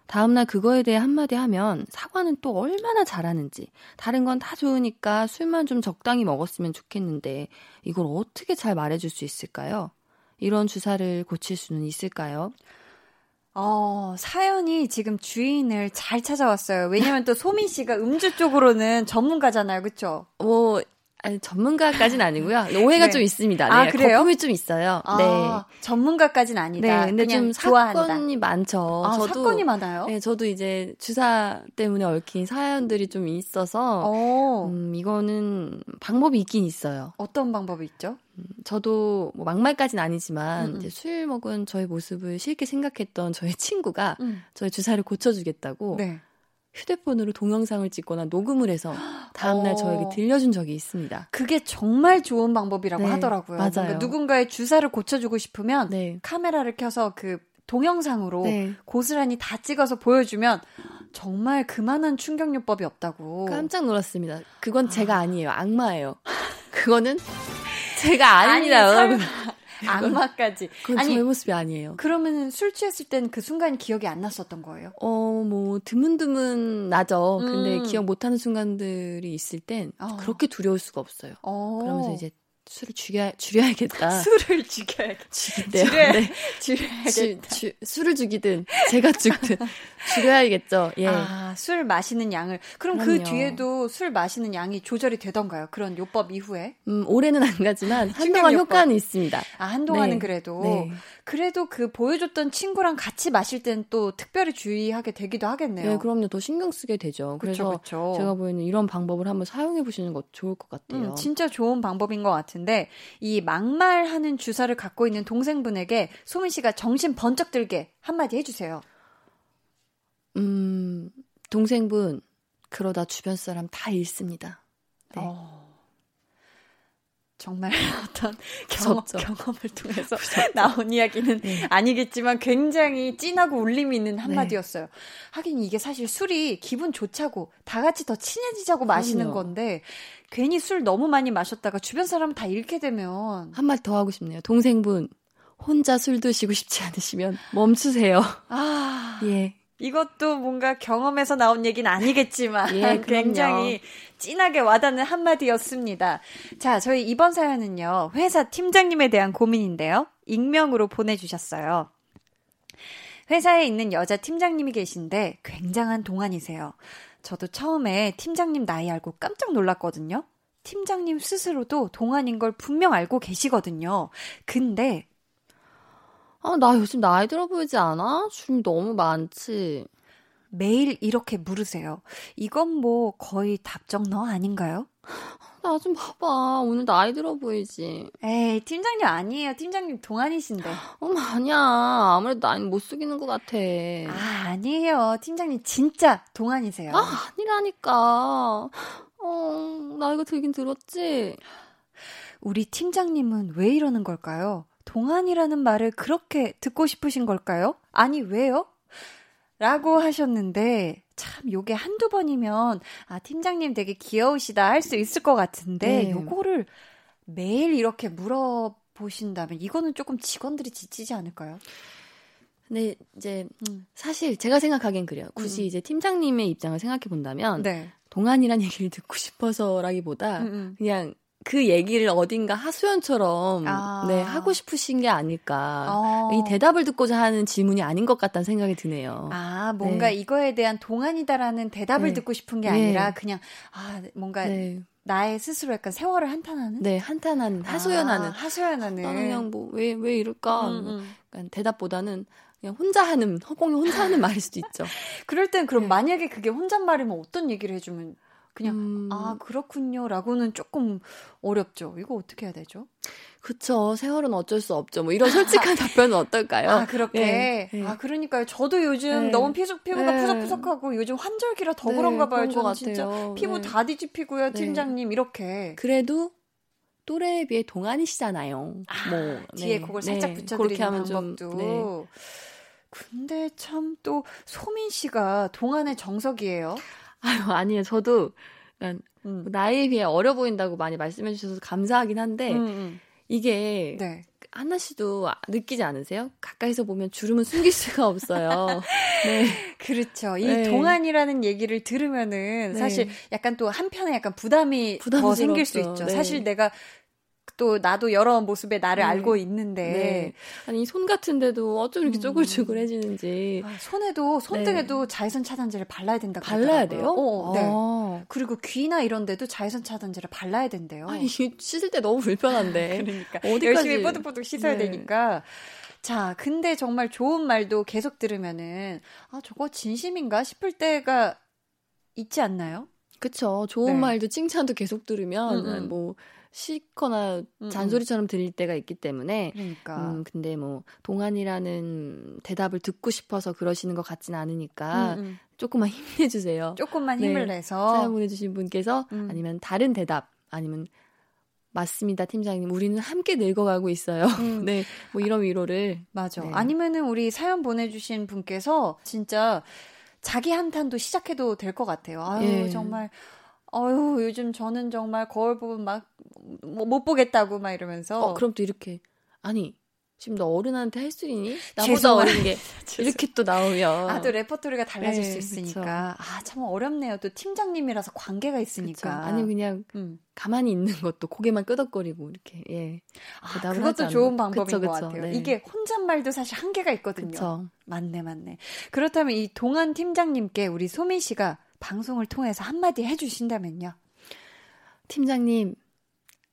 다음날 그거에 대해 한마디 하면 사과는 또 얼마나 잘하는지 다른 건 다 좋으니까 술만 좀 적당히 먹었으면 좋겠는데 이걸 어떻게 잘 말해줄 수 있을까요? 이런 주사를 고칠 수는 있을까요? 어, 사연이 지금 주인을 잘 찾아왔어요. 왜냐면 또 소민 씨가 음주 쪽으로는 전문가잖아요. 그쵸? 뭐, 아니, 전문가까지는 아니고요. 오해가 네. 좀 있습니다. 네, 아, 그래요? 거품이 좀 있어요. 아, 네. 전문가까지는 아니다. 네, 근데 좀 좋아한다. 사건이 많죠. 아, 저도, 사건이 많아요? 네, 저도 이제 주사 때문에 얽힌 사연들이 좀 있어서, 오. 음, 이거는 방법이 있긴 있어요. 어떤 방법이 있죠? 음, 저도 뭐 막말까지는 아니지만, 음, 음. 이제 술 먹은 저의 모습을 싫게 생각했던 저의 친구가 음. 저의 주사를 고쳐주겠다고. 네. 휴대폰으로 동영상을 찍거나 녹음을 해서 (gasps) 다음날 어. 저에게 들려준 적이 있습니다. 그게 정말 좋은 방법이라고 네, 하더라고요. 맞아요. 누군가의 주사를 고쳐주고 싶으면 네. 카메라를 켜서 그 동영상으로 네. 고스란히 다 찍어서 보여주면 정말 그만한 충격요법이 없다고. 깜짝 놀랐습니다. 그건 제가 아니에요. 악마예요. (laughs) 그거는 (laughs) 제가 아닙니다, 아니, 여러분. 악마까지. 그건 아니, 저의 모습이 아니에요. 그러면 술 취했을 땐 그 순간 기억이 안 났었던 거예요? 어, 뭐 드문드문 나죠. 근데 음. 기억 못하는 순간들이 있을 땐 어. 그렇게 두려울 수가 없어요. 어. 그러면서 이제 술을 죽여 줄여야겠다. (laughs) 술을 죽여야겠다. 줄여, 네. 줄여야겠다. 주, 주, 술을 죽이든 제가 죽든 (laughs) 줄여야겠죠. 예. 아, 술 마시는 양을 그럼 그 그럼요. 그 뒤에도 술 마시는 양이 조절이 되던가요? 그런 요법 이후에? 음, 올해는 안 가지만 (laughs) 한동안 효과는 있습니다. 아, 한동안은 네. 그래도 네. 그래도 그 보여줬던 친구랑 같이 마실 땐 또 특별히 주의하게 되기도 하겠네요. 네, 그럼요. 더 신경 쓰게 되죠. 그래서 그쵸, 그쵸. 제가 보이는 이런 방법을 한번 사용해 보시는 것도 좋을 것 같아요. 음, 진짜 좋은 방법인 것 같은데 이 막말하는 주사를 갖고 있는 동생분에게 소민 씨가 정신 번쩍 들게 한마디 해주세요. 음, 동생분 그러다 주변 사람 다 잃습니다. 네. 어. 정말 (laughs) 어떤 경험, 경험을 통해서 (laughs) 나온 이야기는 네. 아니겠지만 굉장히 찐하고 울림이 있는 네. 한마디였어요. 네. 하긴 이게 사실 술이 기분 좋자고 다 같이 더 친해지자고 마시는 그럼요. 건데 괜히 술 너무 많이 마셨다가 주변 사람 다 잃게 되면 한 마디 더 하고 싶네요. 동생분 혼자 술 드시고 싶지 않으시면 멈추세요. 아. (laughs) 예. 이것도 뭔가 경험에서 나온 얘기는 아니겠지만 예, (laughs) 굉장히 찐하게 와닿는 한마디였습니다. 자, 저희 이번 사연은요. 회사 팀장님에 대한 고민인데요. 익명으로 보내주셨어요. 회사에 있는 여자 팀장님이 계신데 굉장한 동안이세요. 저도 처음에 팀장님 나이 알고 깜짝 놀랐거든요. 팀장님 스스로도 동안인 걸 분명 알고 계시거든요. 근데 아, 나 요즘 나이 들어 보이지 않아? 주름이 너무 많지. 매일 이렇게 물으세요. 이건 뭐 거의 답정 너 아닌가요? (laughs) 나 좀 봐봐. 오늘 나이 들어 보이지. 에이, 팀장님 아니에요. 팀장님 동안이신데. 어머, 아니야. 아무래도 나이 못 숙이는 것 같아. 아, 아니에요. 팀장님 진짜 동안이세요. 아, 아니라니까. 어, 나이가 들긴 들었지? 우리 팀장님은 왜 이러는 걸까요? 동안이라는 말을 그렇게 듣고 싶으신 걸까요? 아니, 왜요? 라고 하셨는데, 참, 요게 한두 번이면, 아, 팀장님 되게 귀여우시다 할 수 있을 것 같은데, 네. 요거를 매일 이렇게 물어 보신다면, 이거는 조금 직원들이 지치지 않을까요? 근데 이제, 음. 사실 제가 생각하기엔 그래요. 굳이 음. 이제 팀장님의 입장을 생각해 본다면, 네. 동안이란 얘기를 듣고 (laughs) 싶어서라기보다, 음, 음. 그냥 그 얘기를 어딘가 하소연처럼 아. 네 하고 싶으신 게 아닐까 어. 이 대답을 듣고자 하는 질문이 아닌 것 같다는 생각이 드네요. 아 뭔가 네. 이거에 대한 동안이다라는 대답을 네. 듣고 싶은 게 아니라 네. 그냥 아 뭔가 네. 나의 스스로 약간 세월을 한탄하는? 네, 한탄하는, 하소연하는. 아, 하소연하는. 아, 그냥 뭐, 왜, 왜 이럴까? 음, 음. 약간 대답보다는 그냥 혼자 하는, 허공에 혼자 하는 말일 수도 있죠. (laughs) 그럴 땐 그럼 네. 만약에 그게 혼잣말이면 어떤 얘기를 해주면 그냥 음. 아 그렇군요라고는 조금 어렵죠. 이거 어떻게 해야 되죠? 그쵸. 세월은 어쩔 수 없죠. 뭐 이런 솔직한 (laughs) 답변은 어떨까요? 아, 그렇게. 네, 네. 아, 그러니까요. 저도 요즘 네. 너무 피부, 피부가 네. 푸석푸석하고 요즘 환절기라 더 네, 그런가 봐요. 저는 진짜 피부 네. 다 뒤집히고요. 팀장님, 이렇게. 그래도 또래에 비해 동안이시잖아요. 아, 뭐 뒤에 그걸 살짝 붙여드리는 방법도. 좀, 근데 참 또 소민 씨가 동안의 정석이에요. 아유, 아니에요. 저도 음. 나이에 비해 어려 보인다고 많이 말씀해 주셔서 감사하긴 한데 음, 음. 이게 네. 하나 씨도 느끼지 않으세요? 가까이서 보면 주름은 숨길 수가 없어요. (laughs) 네. 그렇죠. 이 네. 동안이라는 얘기를 들으면은 네. 사실 약간 또 한편에 약간 부담이 더 생길 수 있죠. 네. 사실 내가 또 나도 여러 모습의 나를 네. 알고 있는데 네. 아니 손 같은데도 어쩜 이렇게 음. 쪼글쪼글해지는지 아, 손에도 손등에도 네. 자외선 차단제를 발라야 된다 발라야 돼요? 어, 네. 아. 그리고 귀나 이런 데도 자외선 차단제를 발라야 된대요. 아니 씻을 때 너무 불편한데 (laughs) 그러니까 어디까지 열심히 뽀득뽀득 씻어야 네. 되니까 자, 근데 정말 좋은 말도 계속 들으면은 아 저거 진심인가 싶을 때가 있지 않나요? 그쵸. 좋은 네. 말도 칭찬도 계속 들으면 음, 음. 뭐 싫거나 음, 음. 잔소리처럼 들릴 때가 있기 때문에 그러니까. 음, 근데 뭐 동안이라는 대답을 듣고 싶어서 그러시는 것 같지는 않으니까 음, 음. 조금만 힘내주세요. 조금만 힘을 네. 내서 사연 보내주신 분께서 음. 아니면 다른 대답 아니면 맞습니다, 팀장님. 우리는 함께 늙어가고 있어요. 음. (laughs) 네, 뭐 이런 위로를. 맞아. 네. 아니면은 우리 사연 보내주신 분께서 진짜 자기 한탄도 시작해도 될 것 같아요. 아유, 예. 정말 어유 요즘 저는 정말 거울 보면 막못 뭐 보겠다고 막 이러면서. 어, 그럼 또 이렇게 아니 지금 너 어른한테 할 수 있니? 나보다 어린 게 (laughs) 이렇게 또 나오면 아 또 레퍼토리가 달라질 네, 수 있으니까 아참 어렵네요. 또 팀장님이라서 관계가 있으니까 그쵸. 아니 그냥 음. 가만히 있는 것도 고개만 끄덕거리고 이렇게 예. 아, 그것도 좋은 방법인 그쵸, 것 같아요. 네. 이게 혼잣말도 사실 한계가 있거든요. 그쵸. 맞네 맞네. 그렇다면 이 동안 팀장님께 우리 소민 씨가 방송을 통해서 한마디 해주신다면요. 팀장님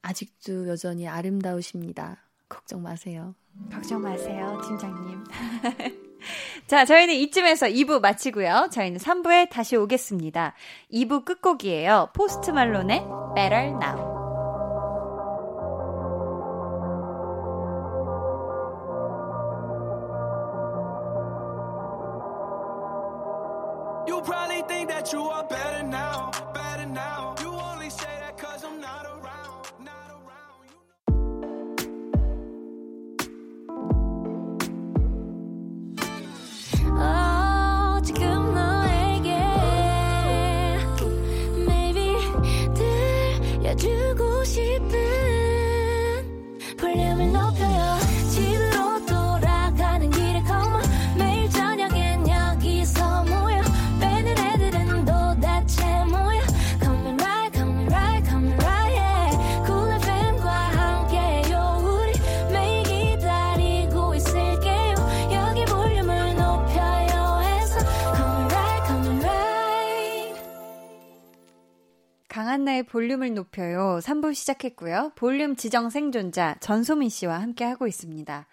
아직도 여전히 아름다우십니다. 걱정 마세요. 걱정 마세요, 팀장님. (laughs) 자, 저희는 이쯤에서 2부 마치고요. 저희는 3부에 다시 오겠습니다. 2부 끝곡이에요. 포스트 말론의 Better Now. 한나의 볼륨을 높여요. 3부 시작했고요. 볼륨 지정 생존자 전소민 씨와 함께 하고 있습니다.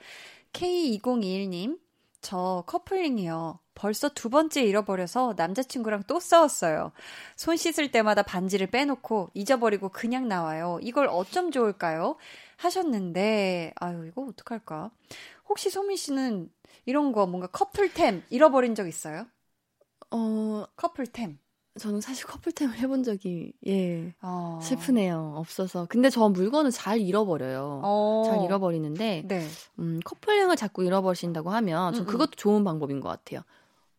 K2021님, 저 커플링이요. 벌써 두 번째 잃어버려서 남자친구랑 또 싸웠어요. 손 씻을 때마다 반지를 빼놓고 잊어버리고 그냥 나와요. 이걸 어쩜 좋을까요? 하셨는데, 아유, 이거 어떡할까? 혹시 소민 씨는 이런 거 뭔가 커플템 잃어버린 적 있어요? 어, 커플템. 저는 사실 커플템을 해본 적이 예 어. 슬프네요 없어서 근데 저 물건을 잘 잃어버려요 어. 잘 잃어버리는데 네. 음, 커플링을 자꾸 잃어버리신다고 하면 전 그것도 좋은 방법인 것 같아요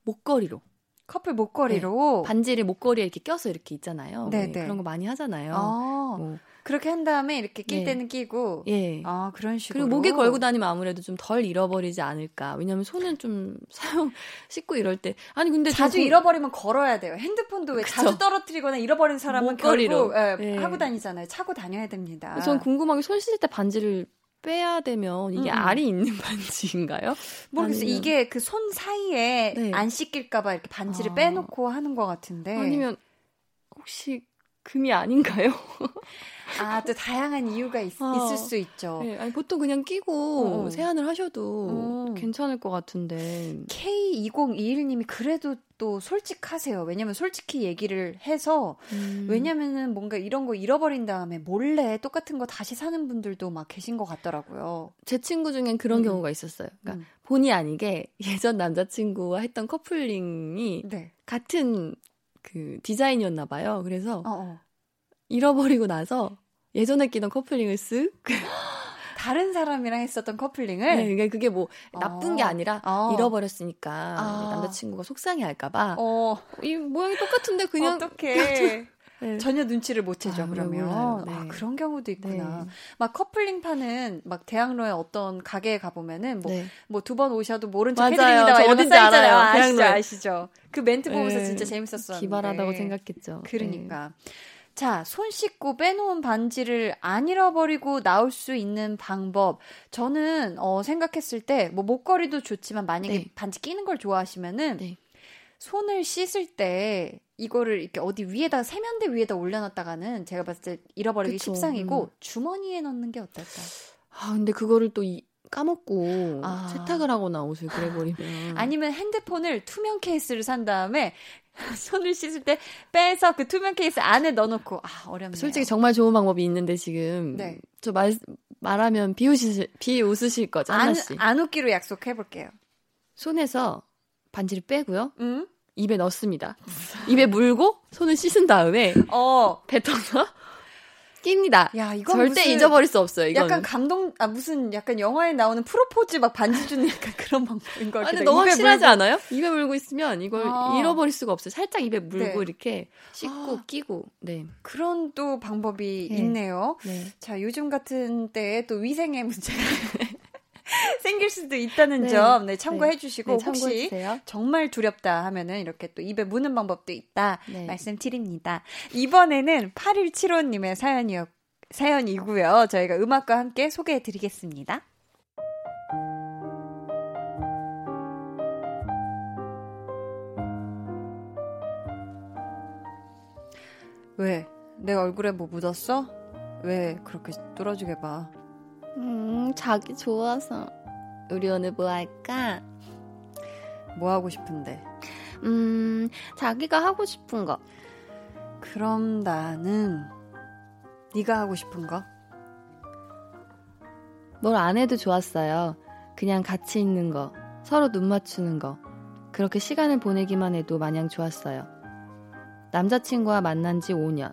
목걸이로 커플 목걸이로 네. 반지를 목걸이에 이렇게 껴서 이렇게 있잖아요 네, 네. 그런 거 많이 하잖아요 아. 뭐. 그렇게 한 다음에 이렇게 낄 예. 때는 끼고 예. 아 그런 식으로 그리고 목에 걸고 다니면 아무래도 좀 덜 잃어버리지 않을까 왜냐면 손은 좀 (laughs) 사용 씻고 이럴 때 아니 근데 자주 그... 잃어버리면 걸어야 돼요 핸드폰도 왜 그쵸? 자주 떨어뜨리거나 잃어버린 사람은 목걸이로 결국 예, 예. 하고 다니잖아요 차고 다녀야 됩니다 전 궁금한 게 손 씻을 때 반지를 빼야 되면 이게 음. 알이 있는 (laughs) 반지인가요? 모르겠어요. 아니면... 이게 그 손 사이에 네. 안 씻길까봐 이렇게 반지를 아. 빼놓고 하는 것 같은데. 아니면 혹시 금이 아닌가요? (laughs) 아, 또 다양한 이유가 있, 어. 있을 수 있죠. 네, 아니, 보통 그냥 끼고 어. 세안을 하셔도 음. 괜찮을 것 같은데. K2021님이 그래도 또 솔직하세요. 왜냐면 솔직히 얘기를 해서, 음. 왜냐면은 뭔가 이런 거 잃어버린 다음에 몰래 똑같은 거 다시 사는 분들도 막 계신 것 같더라고요. 제 친구 중엔 그런 음. 경우가 있었어요. 그러니까 음. 본의 아니게 예전 남자친구와 했던 커플링이 네. 같은 그 디자인이었나 봐요. 그래서 어, 어. 잃어버리고 나서 예전에 끼던 커플링을 쓱 (laughs) 다른 사람이랑 했었던 커플링을 네, 그게 그게 뭐 어. 나쁜 게 아니라 어. 잃어버렸으니까 아. 남자친구가 속상해할까봐 어. 이 모양이 똑같은데 그냥 어떻게 네. 전혀 눈치를 못 채죠 아, 그러면 아, 네. 아, 그런 경우도 있구나 네. 막 커플링 파는 막 대학로에 어떤 가게에 가보면은 뭐 뭐 두번 네. 오셔도 모른 척 해드립니다 어딘지 알아요 아시죠 아시죠 그 멘트 보면서 네. 진짜 재밌었어요 기발하다고 생각했죠 그러니까 자, 손 씻고 빼놓은 반지를 안 잃어버리고 나올 수 있는 방법. 저는, 어, 생각했을 때, 뭐, 목걸이도 좋지만, 만약에 네. 반지 끼는 걸 좋아하시면은, 네. 손을 씻을 때, 이거를 이렇게 어디 위에다, 세면대 위에다 올려놨다가는 제가 봤을 때 잃어버리기 그쵸. 십상이고, 음. 주머니에 넣는 게 어떨까? 아, 근데 그거를 또 이, 까먹고 아. 세탁을 하거나 옷을 그래버리면 (laughs) 아니면 핸드폰을 투명 케이스를 산 다음에 (laughs) 손을 씻을 때 빼서 그 투명 케이스 안에 넣어놓고 아 어렵네요. 솔직히 정말 좋은 방법이 있는데 지금 네. 저 말 말하면 비웃으실 비웃으실 거죠 안, 하나씩. 안 웃기로 약속해 볼게요. 손에서 반지를 빼고요. 음? 입에 넣습니다. 입에 물고 손을 씻은 다음에 어. 뱉어서 끼입니다. 야, 이건 절대 잊어버릴 수 없어요. 이거는. 약간 감동, 아 무슨 약간 영화에 나오는 프로포즈 막 반지 주는 약간 (laughs) 그런 방법인 것 같아요. 너무 확실하지 물고. 않아요? 입에 물고 있으면 이걸 아. 잃어버릴 수가 없어요. 살짝 입에 물고 네. 이렇게 씻고 아. 끼고. 네. 그런 또 방법이 네. 있네요. 네. 자, 요즘 같은 때에 또 위생의 문제가 (laughs) 사귈 수도 있다는 네. 점 네, 참고해 네. 주시고 네, 혹시 정말 두렵다 하면은 이렇게 또 입에 무는 방법도 있다 네. 말씀드립니다. 이번에는 8175님의 사연이었 사연이고요. 저희가 음악과 함께 소개해 드리겠습니다. 왜? 내 얼굴에 뭐 묻었어? 왜 그렇게 뚫어지게 봐? 음, 자기 좋아서. 우리 오늘 뭐 할까? 뭐 하고 싶은데? 음, 자기가 하고 싶은 거. 그럼 나는 네가 하고 싶은 거? 뭘 안 해도 좋았어요. 그냥 같이 있는 거, 서로 눈 맞추는 거. 그렇게 시간을 보내기만 해도 마냥 좋았어요. 남자친구와 만난 지 5년.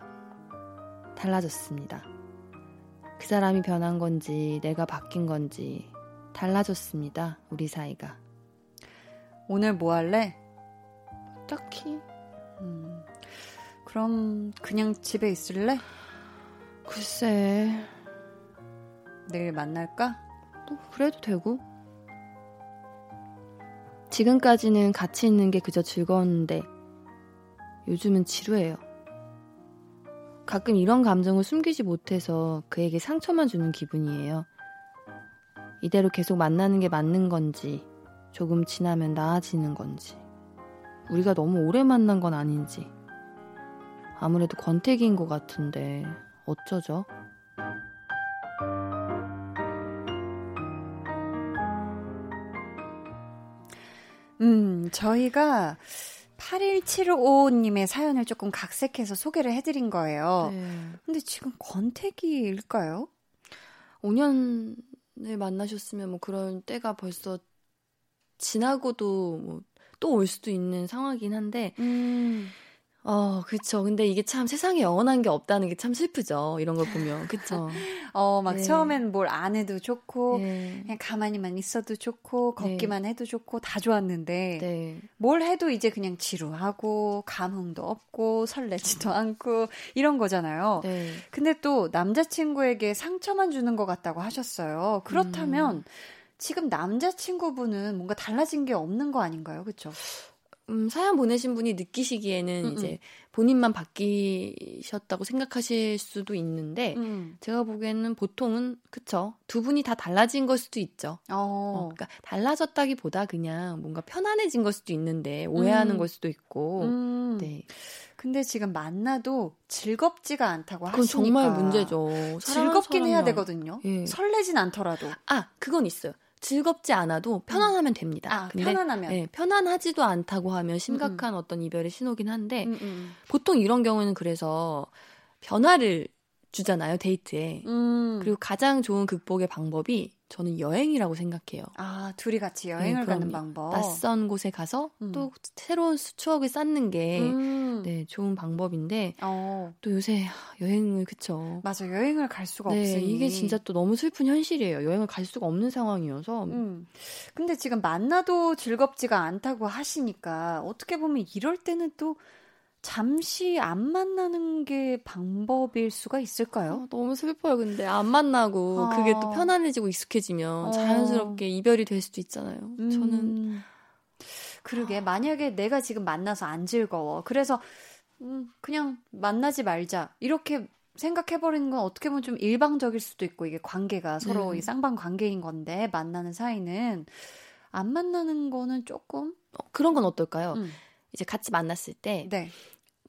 달라졌습니다. 그 사람이 변한 건지, 내가 바뀐 건지, 달라졌습니다. 우리 사이가. 오늘 뭐 할래? 딱히. 음, 그럼 그냥 집에 있을래? 글쎄. 내일 만날까? 뭐, 그래도 되고. 지금까지는 같이 있는 게 그저 즐거웠는데, 요즘은 지루해요. 가끔 이런 감정을 숨기지 못해서 그에게 상처만 주는 기분이에요. 이대로 계속 만나는 게 맞는 건지, 조금 지나면 나아지는 건지, 우리가 너무 오래 만난 건 아닌지, 아무래도 권태기인 것 같은데, 어쩌죠? 음, 저희가 8175님의 사연을 조금 각색해서 소개를 해드린 거예요. 네. 근데 지금 권태기일까요? 5년 을 만나셨으면 뭐 그런 때가 벌써 지나고도 뭐 또 올 수도 있는 상황이긴 한데, 음. 어, 그쵸. 근데 이게 참 세상에 영원한 게 없다는 게 참 슬프죠. 이런 걸 보면. 그쵸. (laughs) 어, 막 네. 처음엔 뭘 안 해도 좋고, 네. 그냥 가만히만 있어도 좋고, 네. 걷기만 네. 해도 좋고, 다 좋았는데, 네. 뭘 해도 이제 그냥 지루하고, 감흥도 없고, 설레지도 않고, 이런 거잖아요. 네. 근데 또 남자친구에게 상처만 주는 것 같다고 하셨어요. 그렇다면, 음. 지금 남자친구분은 뭔가 달라진 게 없는 거 아닌가요? 그쵸? 음, 사연 보내신 분이 느끼시기에는 음음. 이제 음. 본인만 바뀌셨다고 생각하실 수도 있는데 음. 제가 보기에는 보통은 그쵸 두 분이 다 달라진 걸 수도 있죠. 어. 어 그러니까 달라졌다기보다 그냥 뭔가 편안해진 걸 수도 있는데 오해하는 음. 걸 수도 있고. 음. 네. 근데 지금 만나도 즐겁지가 않다고 그건 하시니까 정말 문제죠. 즐겁긴 해야 되거든요. 예. 설레진 않더라도. 아 그건 있어요. 즐겁지 않아도 편안하면 됩니다. 아, 편안하면. 네, 편안하지도 않다고 하면 심각한 음. 어떤 이별의 신호긴 한데 음, 음. 보통 이런 경우는 그래서 변화를 주잖아요 데이트에. 음. 그리고 가장 좋은 극복의 방법이 저는 여행이라고 생각해요. 아, 둘이 같이 여행을 네, 가는 방법. 낯선 곳에 가서 음. 또 새로운 추억을 쌓는 게 음. 네, 좋은 방법인데 어. 또 요새 여행을 그쵸. 맞아. 여행을 갈 수가 네, 없으니 이게 진짜 또 너무 슬픈 현실이에요. 여행을 갈 수가 없는 상황이어서. 음. 근데 지금 만나도 즐겁지가 않다고 하시니까 어떻게 보면 이럴 때는 또 잠시 안 만나는 게 방법일 수가 있을까요? 어, 너무 슬퍼요. 근데 안 만나고 어. 그게 또 편안해지고 익숙해지면 어. 자연스럽게 이별이 될 수도 있잖아요. 음. 저는 그러게 만약에 내가 지금 만나서 안 즐거워. 그래서 음, 그냥 만나지 말자. 이렇게 생각해버리는 건 어떻게 보면 좀 일방적일 수도 있고 이게 관계가 서로 네. 이 쌍방 관계인 건데 만나는 사이는 안 만나는 거는 조금 어, 그런 건 어떨까요? 음. 이제 같이 만났을 때 네.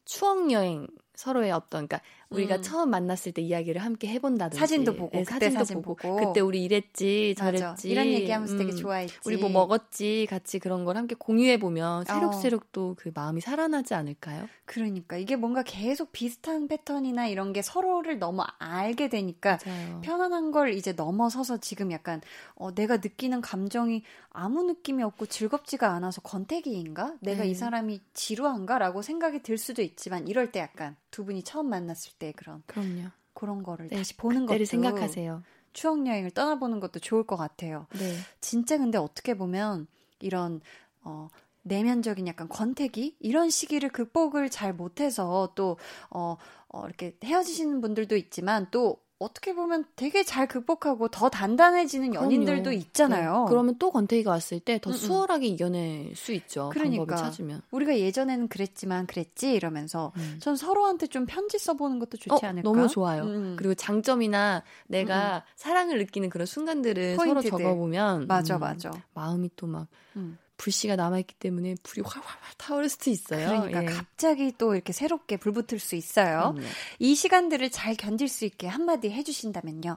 추억 여행 서로의 어떤 그러니까 우리가 음. 처음 만났을 때 이야기를 함께 해본다든지 사진도 보고 네, 사진도 사진 보고. 보고. 그때 우리 이랬지 저랬지 맞아. 이런 얘기하면서 음, 되게 좋아했지 우리 뭐 먹었지 같이 그런 걸 함께 공유해 보면 새록새록 어. 또그 마음이 살아나지 않을까요? 그러니까 이게 뭔가 계속 비슷한 패턴이나 이런 게 서로를 너무 알게 되니까 맞아요. 편안한 걸 이제 넘어서서 지금 약간 어, 내가 느끼는 감정이 아무 느낌이 없고 즐겁지가 않아서 권태기인가? 내가 네. 이 사람이 지루한가라고 생각이 들 수도 있지만 이럴 때 약간 두 분이 처음 만났을 때 그런 그럼요. 그런 거를 네, 다시 보는 것도 생각하세요. 추억 여행을 떠나보는 것도 좋을 것 같아요. 네. 진짜 근데 어떻게 보면 이런 어 내면적인 약간 권태기 이런 시기를 극복을 잘 못해서 또 어, 어 이렇게 헤어지시는 분들도 있지만 또 어떻게 보면 되게 잘 극복하고 더 단단해지는 그럼요. 연인들도 있잖아요. 네. 그러면 또 권태기가 왔을 때 더 수월하게 이겨낼 수 있죠. 그러니까 찾으면. 우리가 예전에는 그랬지만 그랬지 이러면서 음. 전 서로한테 좀 편지 써보는 것도 좋지 어, 않을까? 너무 좋아요. 음. 그리고 장점이나 내가 음. 사랑을 느끼는 그런 순간들을 포인트들. 서로 적어보면 맞아 맞아 마음이 또막 음. 불씨가 남아있기 때문에 불이 활활활 타오를 수도 있어요. 그러니까 예. 갑자기 또 이렇게 새롭게 불 붙을 수 있어요. 음, 이 시간들을 잘 견딜 수 있게 한마디 해주신다면요.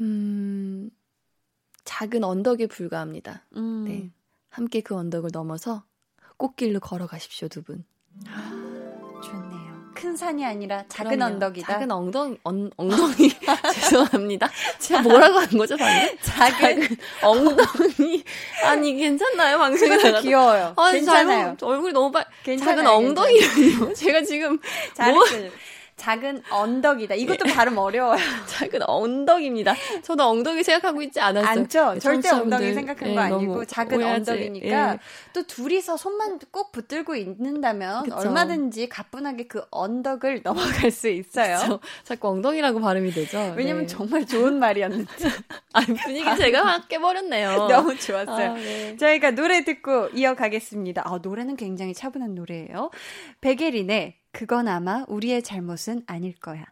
음, 작은 언덕에 불과합니다. 음. 네. 함께 그 언덕을 넘어서 꽃길로 걸어가십시오, 두 분. 큰 산이 아니라 작은 그럼요. 언덕이다. 작은 엉덩이, 엉, 엉덩이. (laughs) (laughs) 죄송합니다. 제가 뭐라고 한 거죠, 방금? 작은, 작은 엉덩이. 아니, 괜찮나요, 방송에 나가 귀여워요. 아, 괜찮아요. 얼굴이 너무 빨, 작은 엉덩이라요. 제가 지금. 뭐, 작은 언덕이다. 이것도 네. 발음 어려워요. (laughs) 작은 언덕입니다. 저도 엉덩이 생각하고 있지 않았어요. 않죠. 네, 절대 엉덩이 생각한 네, 거 아니고 작은 오해하지. 언덕이니까 예. 또 둘이서 손만 꼭 붙들고 있는다면 그쵸. 얼마든지 가뿐하게 그 언덕을 (laughs) 넘어갈 수 있어요. 그쵸. 자꾸 엉덩이라고 발음이 되죠. 왜냐면 네. 정말 좋은 말이었는데. (laughs) 아, 분위기 제가 확 깨버렸네요. 너무 좋았어요. 아, 네. 저희가 노래 듣고 이어가겠습니다. 아, 노래는 굉장히 차분한 노래예요. 백예린의 그건 아마 우리의 잘못은 아닐 거야.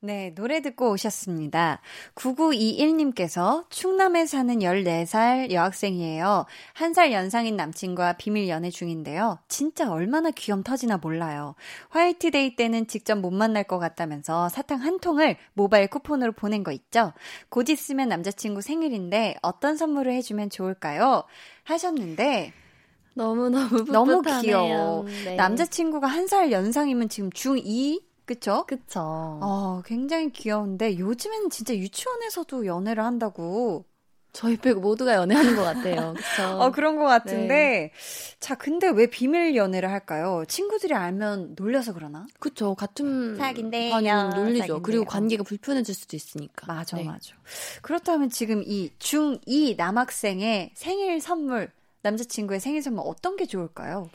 네, 노래 듣고 오셨습니다. 9921님께서 충남에 사는 14살 여학생이에요. 한 살 연상인 남친과 비밀 연애 중인데요. 진짜 얼마나 귀염 터지나 몰라요. 화이트데이 때는 직접 못 만날 것 같다면서 사탕 한 통을 모바일 쿠폰으로 보낸 거 있죠? 곧 있으면 남자친구 생일인데 어떤 선물을 해주면 좋을까요? 하셨는데, 너무너무 (laughs) 너무 귀여워. 네. 남자친구가 한 살 연상이면 지금 중2 그쵸? 그쵸. 어, 굉장히 귀여운데 요즘에는 진짜 유치원에서도 연애를 한다고. 저희 빼고 모두가 연애하는 것 같아요. (laughs) 그쵸? 어, 그런 것 같은데. 네. 자, 근데 왜 비밀 연애를 할까요? 친구들이 알면 놀려서 그러나? 그쵸. 같은 사귄데 반이면 놀리죠. 사귄대요. 그리고 관계가 불편해질 수도 있으니까. 맞아, 네. 맞아. 그렇다면 지금 이 중2 남학생의 생일 선물 남자친구의 생일 선물 어떤 게 좋을까요?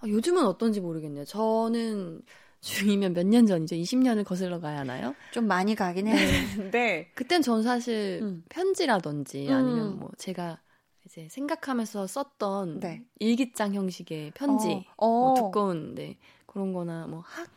아, 요즘은 어떤지 모르겠네요. 저는 중이면 몇 년 전이죠? 20년을 거슬러 가야 하나요? 좀 많이 가긴 네. 했는데. (laughs) 그땐 전 사실 음. 편지라든지 아니면 음. 뭐 제가 이제 생각하면서 썼던 네. 일기장 형식의 편지, 어. 뭐 어. 두꺼운 네, 그런 거나 뭐 학,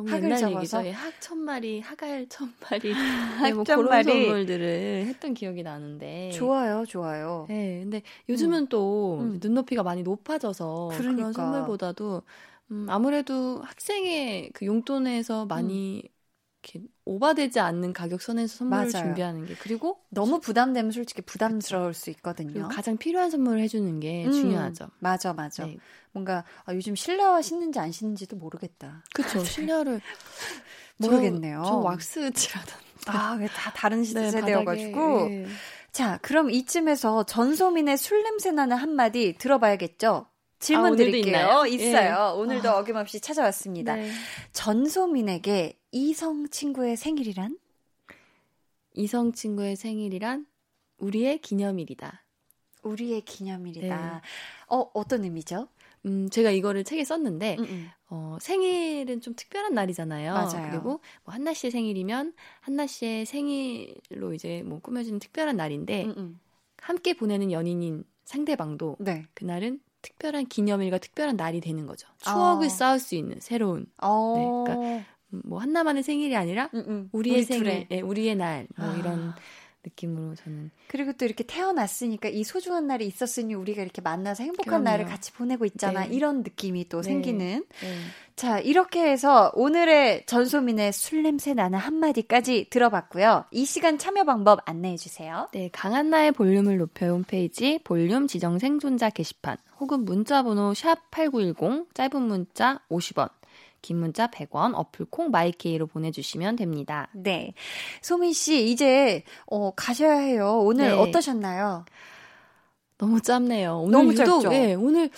너무 옛날 적어서? 얘기죠. 예, 학 천마리, 하갈 천마리, (laughs) 네, 뭐 그런 선물들을 했던 기억이 나는데. 좋아요, 좋아요. 네, 근데 요즘은 음. 또 음. 눈높이가 많이 높아져서 그러니까. 그런 선물보다도 음, 아무래도 학생의 그 용돈에서 많이 음. 이렇게 오바되지 않는 가격 선에서 선물을 맞아요. 준비하는 게 그리고 너무 부담되면 솔직히 부담스러울 수 있거든요. 가장 필요한 선물을 해주는 게 음, 중요하죠. 맞아, 맞아. 네. 뭔가 아, 요즘 실내화 신는지 안 신는지도 모르겠다. 그렇죠. 실내화를 (laughs) (laughs) 모르겠네요. 저, 저 왁스 칠하던데. 아, 왜다 다른 네, 세대여가지고. 네. 자, 그럼 이쯤에서 전소민의 술 냄새 나는 한마디 들어봐야겠죠? 질문 아, 드릴게요. 있나요? 있어요. 예. 오늘도 아. 어김없이 찾아왔습니다. 네. 전소민에게 이성 친구의 생일이란? 이성 친구의 생일이란 우리의 기념일이다. 우리의 기념일이다. 네. 어, 어떤 의미죠? 음, 제가 이거를 책에 썼는데, 음음. 음. 어, 생일은 좀 특별한 날이잖아요. 맞아요. 그리고 뭐 한나 씨의 생일이면 한나 씨의 생일로 이제 뭐 꾸며지는 특별한 날인데, 음음. 음. 함께 보내는 연인인 상대방도 네. 그날은 특별한 기념일과 특별한 날이 되는 거죠. 추억을 어. 쌓을 수 있는 새로운. 어. 네, 그러니까 뭐 한나만의 생일이 아니라 음음. 음. 우리의 우리 생일, 네, 우리의 날, 뭐 아. 이런 느낌으로 저는. 그리고 또 이렇게 태어났으니까 이 소중한 날이 있었으니 우리가 이렇게 만나서 행복한 그럼요. 날을 같이 보내고 있잖아. 네. 이런 느낌이 또 네. 생기는. 네. 자, 이렇게 해서 오늘의 전소민의 술 냄새 나는 한마디까지 들어봤고요. 이 시간 참여 방법 안내해 주세요. 네, 강한나의 볼륨을 높여 홈페이지 볼륨 지정 생존자 게시판 혹은 문자 번호 샵8910 짧은 문자 50원 긴 문자 100원, 어플 콩 마이케이로 보내주시면 됩니다. 네. 소민 씨, 이제, 어, 가셔야 해요. 오늘 네. 어떠셨나요? 너무 짧네요. 오늘 너무 유독, 짧죠? 예, 오늘,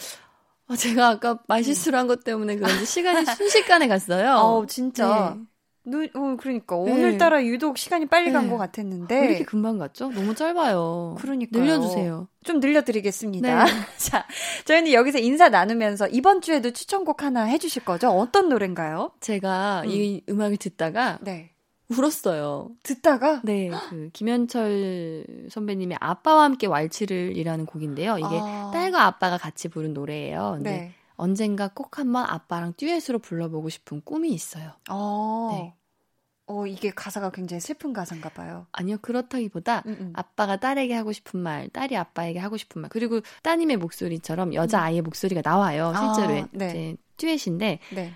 어, 제가 아까 말실수를 한 것 때문에 그런지 시간이 순식간에 갔어요. (laughs) 어, 진짜. 네. 눈, 어, 그러니까. 네. 오늘따라 유독 시간이 빨리 네. 간것 같았는데. 왜 이렇게 금방 갔죠? 너무 짧아요. 그러니까. 늘려주세요. 좀 늘려드리겠습니다. 네. (laughs) 자, 저희는 여기서 인사 나누면서 이번 주에도 추천곡 하나 해주실 거죠? 어떤 노래인가요? 제가 음. 이 음악을 듣다가. 네. 울었어요. 듣다가? 네, 그 김현철 선배님의 아빠와 함께 왈츠를이라는 곡인데요. 이게 아. 딸과 아빠가 같이 부른 노래예요. 근데 네. 언젠가 꼭 한번 아빠랑 듀엣으로 불러보고 싶은 꿈이 있어요. 어. 네. 어, 이게 가사가 굉장히 슬픈 가사인가 봐요. 아니요, 그렇다기보다 음음. 음. 아빠가 딸에게 하고 싶은 말, 딸이 아빠에게 하고 싶은 말, 그리고 따님의 목소리처럼 여자 음. 아이의 목소리가 나와요. 실제로 아, 네. 이제 듀엣인데 네.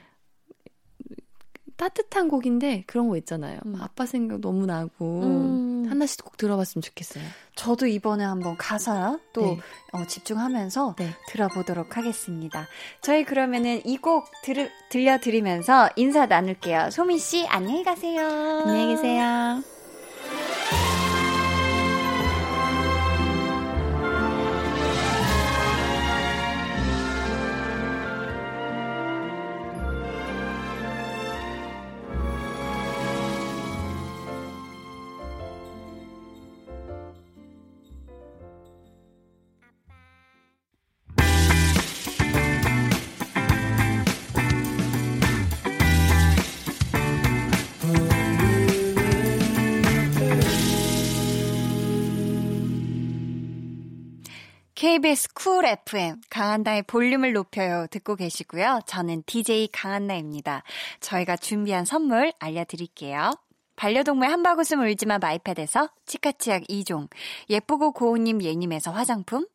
따뜻한 곡인데 그런 거 있잖아요. 음. 아빠 생각 너무 나고 음. 하나씩 꼭 들어봤으면 좋겠어요. 저도 이번에 한번 가사 또 네. 어, 집중하면서 네. 들어보도록 하겠습니다. 저희 그러면은 이 곡 들려드리면서 인사 나눌게요. 소미 씨 안녕히 가세요. 안녕히 계세요. KBS 쿨 FM 강한나의 볼륨을 높여요 듣고 계시고요. 저는 DJ 강한나입니다. 저희가 준비한 선물 알려드릴게요. 반려동물 한바구음 울지마 마이패드에서 치카치약 2종, 예쁘고 고운님 예님에서 화장품,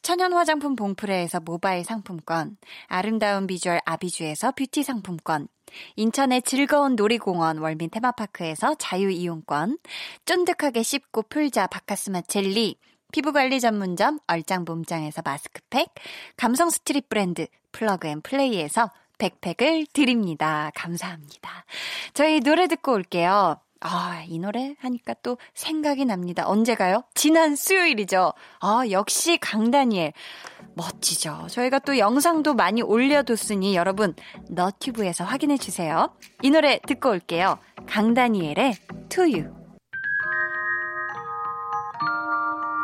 천연 화장품 봉프레에서 모바일 상품권, 아름다운 비주얼 아비주에서 뷰티 상품권, 인천의 즐거운 놀이공원 월미 테마파크에서 자유이용권, 쫀득하게 씹고 풀자 박카스맛 젤리, 피부관리 전문점 얼짱봄짱에서 마스크팩, 감성 스트릿 브랜드 Plug and Play에서 백팩을 드립니다. 감사합니다. 저희 노래 듣고 올게요. 아, 이 노래 하니까 또 생각이 납니다. 언제 가요? 지난 수요일이죠. 아, 역시 강다니엘. 멋지죠. 저희가 또 영상도 많이 올려뒀으니 여러분 너튜브에서 확인해 주세요. 이 노래 듣고 올게요. 강다니엘의 To You.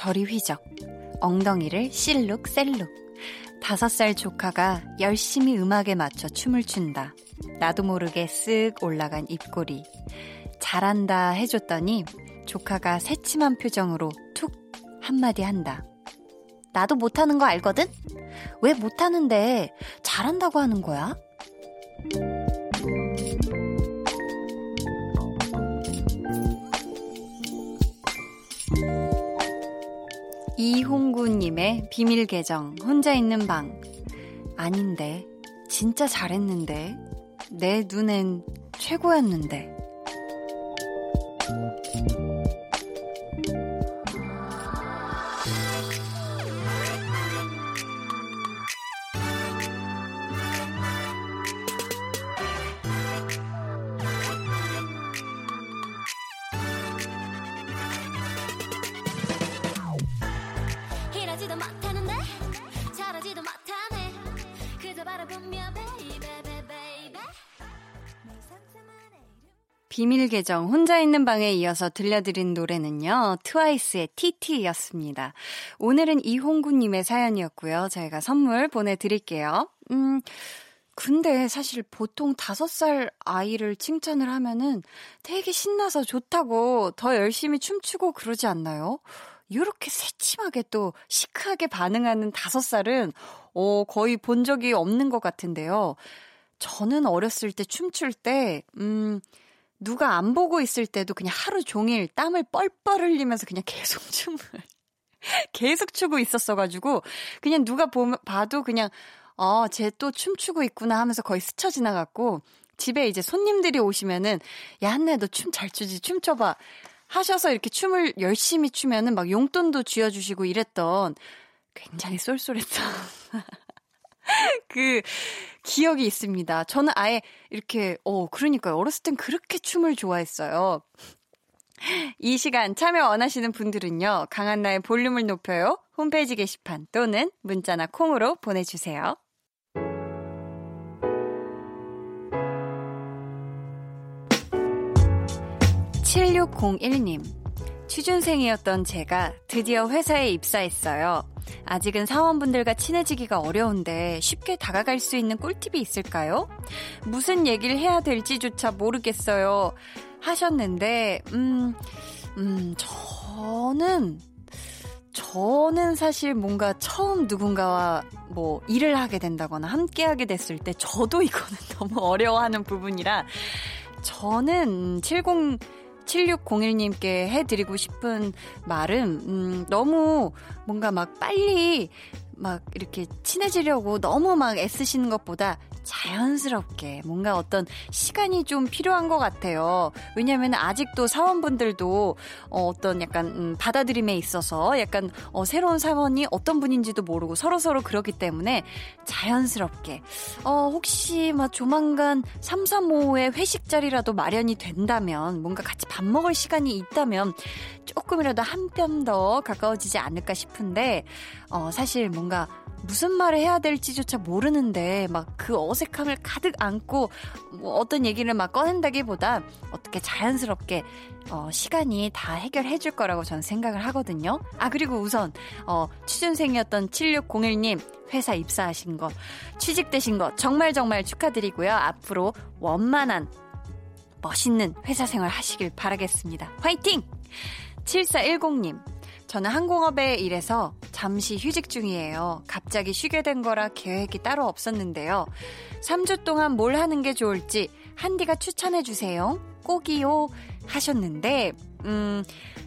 저리 휘적 엉덩이를 실룩셀룩 다섯 살 조카가 열심히 음악에 맞춰 춤을 춘다. 나도 모르게 쓱 올라간 입꼬리. 잘한다 해줬더니 조카가 새침한 표정으로 툭 한마디 한다. 나도 못하는 거 알거든? 왜 못하는데 잘한다고 하는 거야? 이홍구님의 비밀 계정, 혼자 있는 방. 아닌데, 진짜 잘했는데, 내 눈엔 최고였는데. 비밀 계정 혼자 있는 방에 이어서 들려드린 노래는요. 트와이스의 TT였습니다. 오늘은 이홍구 님의 사연이었고요. 저희가 선물 보내 드릴게요. 음, 근데 사실 보통 다섯 살 아이를 칭찬을 하면은 되게 신나서 좋다고 더 열심히 춤추고 그러지 않나요? 이렇게 새침하게 또 시크하게 반응하는 다섯 살은 어, 거의 본 적이 없는 것 같은데요. 저는 어렸을 때 춤출 때, 음, 누가 안 보고 있을 때도 그냥 하루 종일 땀을 뻘뻘 흘리면서 그냥 계속 (laughs) 춤을 계속 추고 있었어가지고, 그냥 누가 보면, 봐도 그냥, 어, 쟤 또 춤추고 있구나 하면서 거의 스쳐 지나갔고, 집에 이제 손님들이 오시면은, 야, 한나 너 춤 잘 추지? 춤춰봐. 하셔서 이렇게 춤을 열심히 추면은 막 용돈도 쥐어주시고 이랬던 굉장히 쏠쏠했던 (laughs) 그 기억이 있습니다. 저는 아예 이렇게, 어, 그러니까요. 어렸을 땐 그렇게 춤을 좋아했어요. 이 시간 참여 원하시는 분들은요, 강한나의 볼륨을 높여요. 홈페이지 게시판 또는 문자나 콩으로 보내 주세요. 7601님. 취준생이었던 제가 드디어 회사에 입사했어요. 아직은 사원분들과 친해지기가 어려운데 쉽게 다가갈 수 있는 꿀팁이 있을까요? 무슨 얘기를 해야 될지조차 모르겠어요. 하셨는데, 음, 음, 저는, 저는 사실 뭔가 처음 누군가와 뭐 일을 하게 된다거나 함께 하게 됐을 때 저도 이거는 (laughs) 너무 어려워하는 부분이라 저는 70 7601님께 해드리고 싶은 말은, 음, 너무 뭔가 막 빨리 막 이렇게 친해지려고 너무 막 애쓰시는 것보다 자연스럽게 뭔가 어떤 시간이 좀 필요한 것 같아요. 왜냐하면 아직도 사원분들도 어, 떤 약간 음, 받아들임에 있어서 약간 어, 새로운 사원이 어떤 분인지도 모르고 서로 서로 그렇기 때문에 자연스럽게 어, 혹시 막 조만간 335의 회식 자리라도 마련이 된다면 뭔가 같이 밥 먹을 시간이 있다면 조금이라도 한 뼘 더 가까워지지 않을까 싶은데 어, 사실 뭔가 무슨 말을 해야 될지조차 모르는데 막 그 어색 함을 가득 안고 뭐 어떤 얘기를 막 꺼낸다기보다 어떻게 자연스럽게 어, 시간이 다 해결해 줄 거라고 저는 생각을 하거든요. 아 그리고 우선 어, 취준생이었던 7601님 회사 입사하신 거 취직되신 거 정말 정말 축하드리고요. 앞으로 원만한 멋있는 회사 생활 하시길 바라겠습니다. 화이팅! 7410님 저는 항공업에 일해서 잠시 휴직 중이에요. 갑자기 쉬게 된 거라 계획이 따로 없었는데요. 3주 동안 뭘 하는 게 좋을지 한디가 추천해 주세요. 꼭이요. 하셨는데, 음,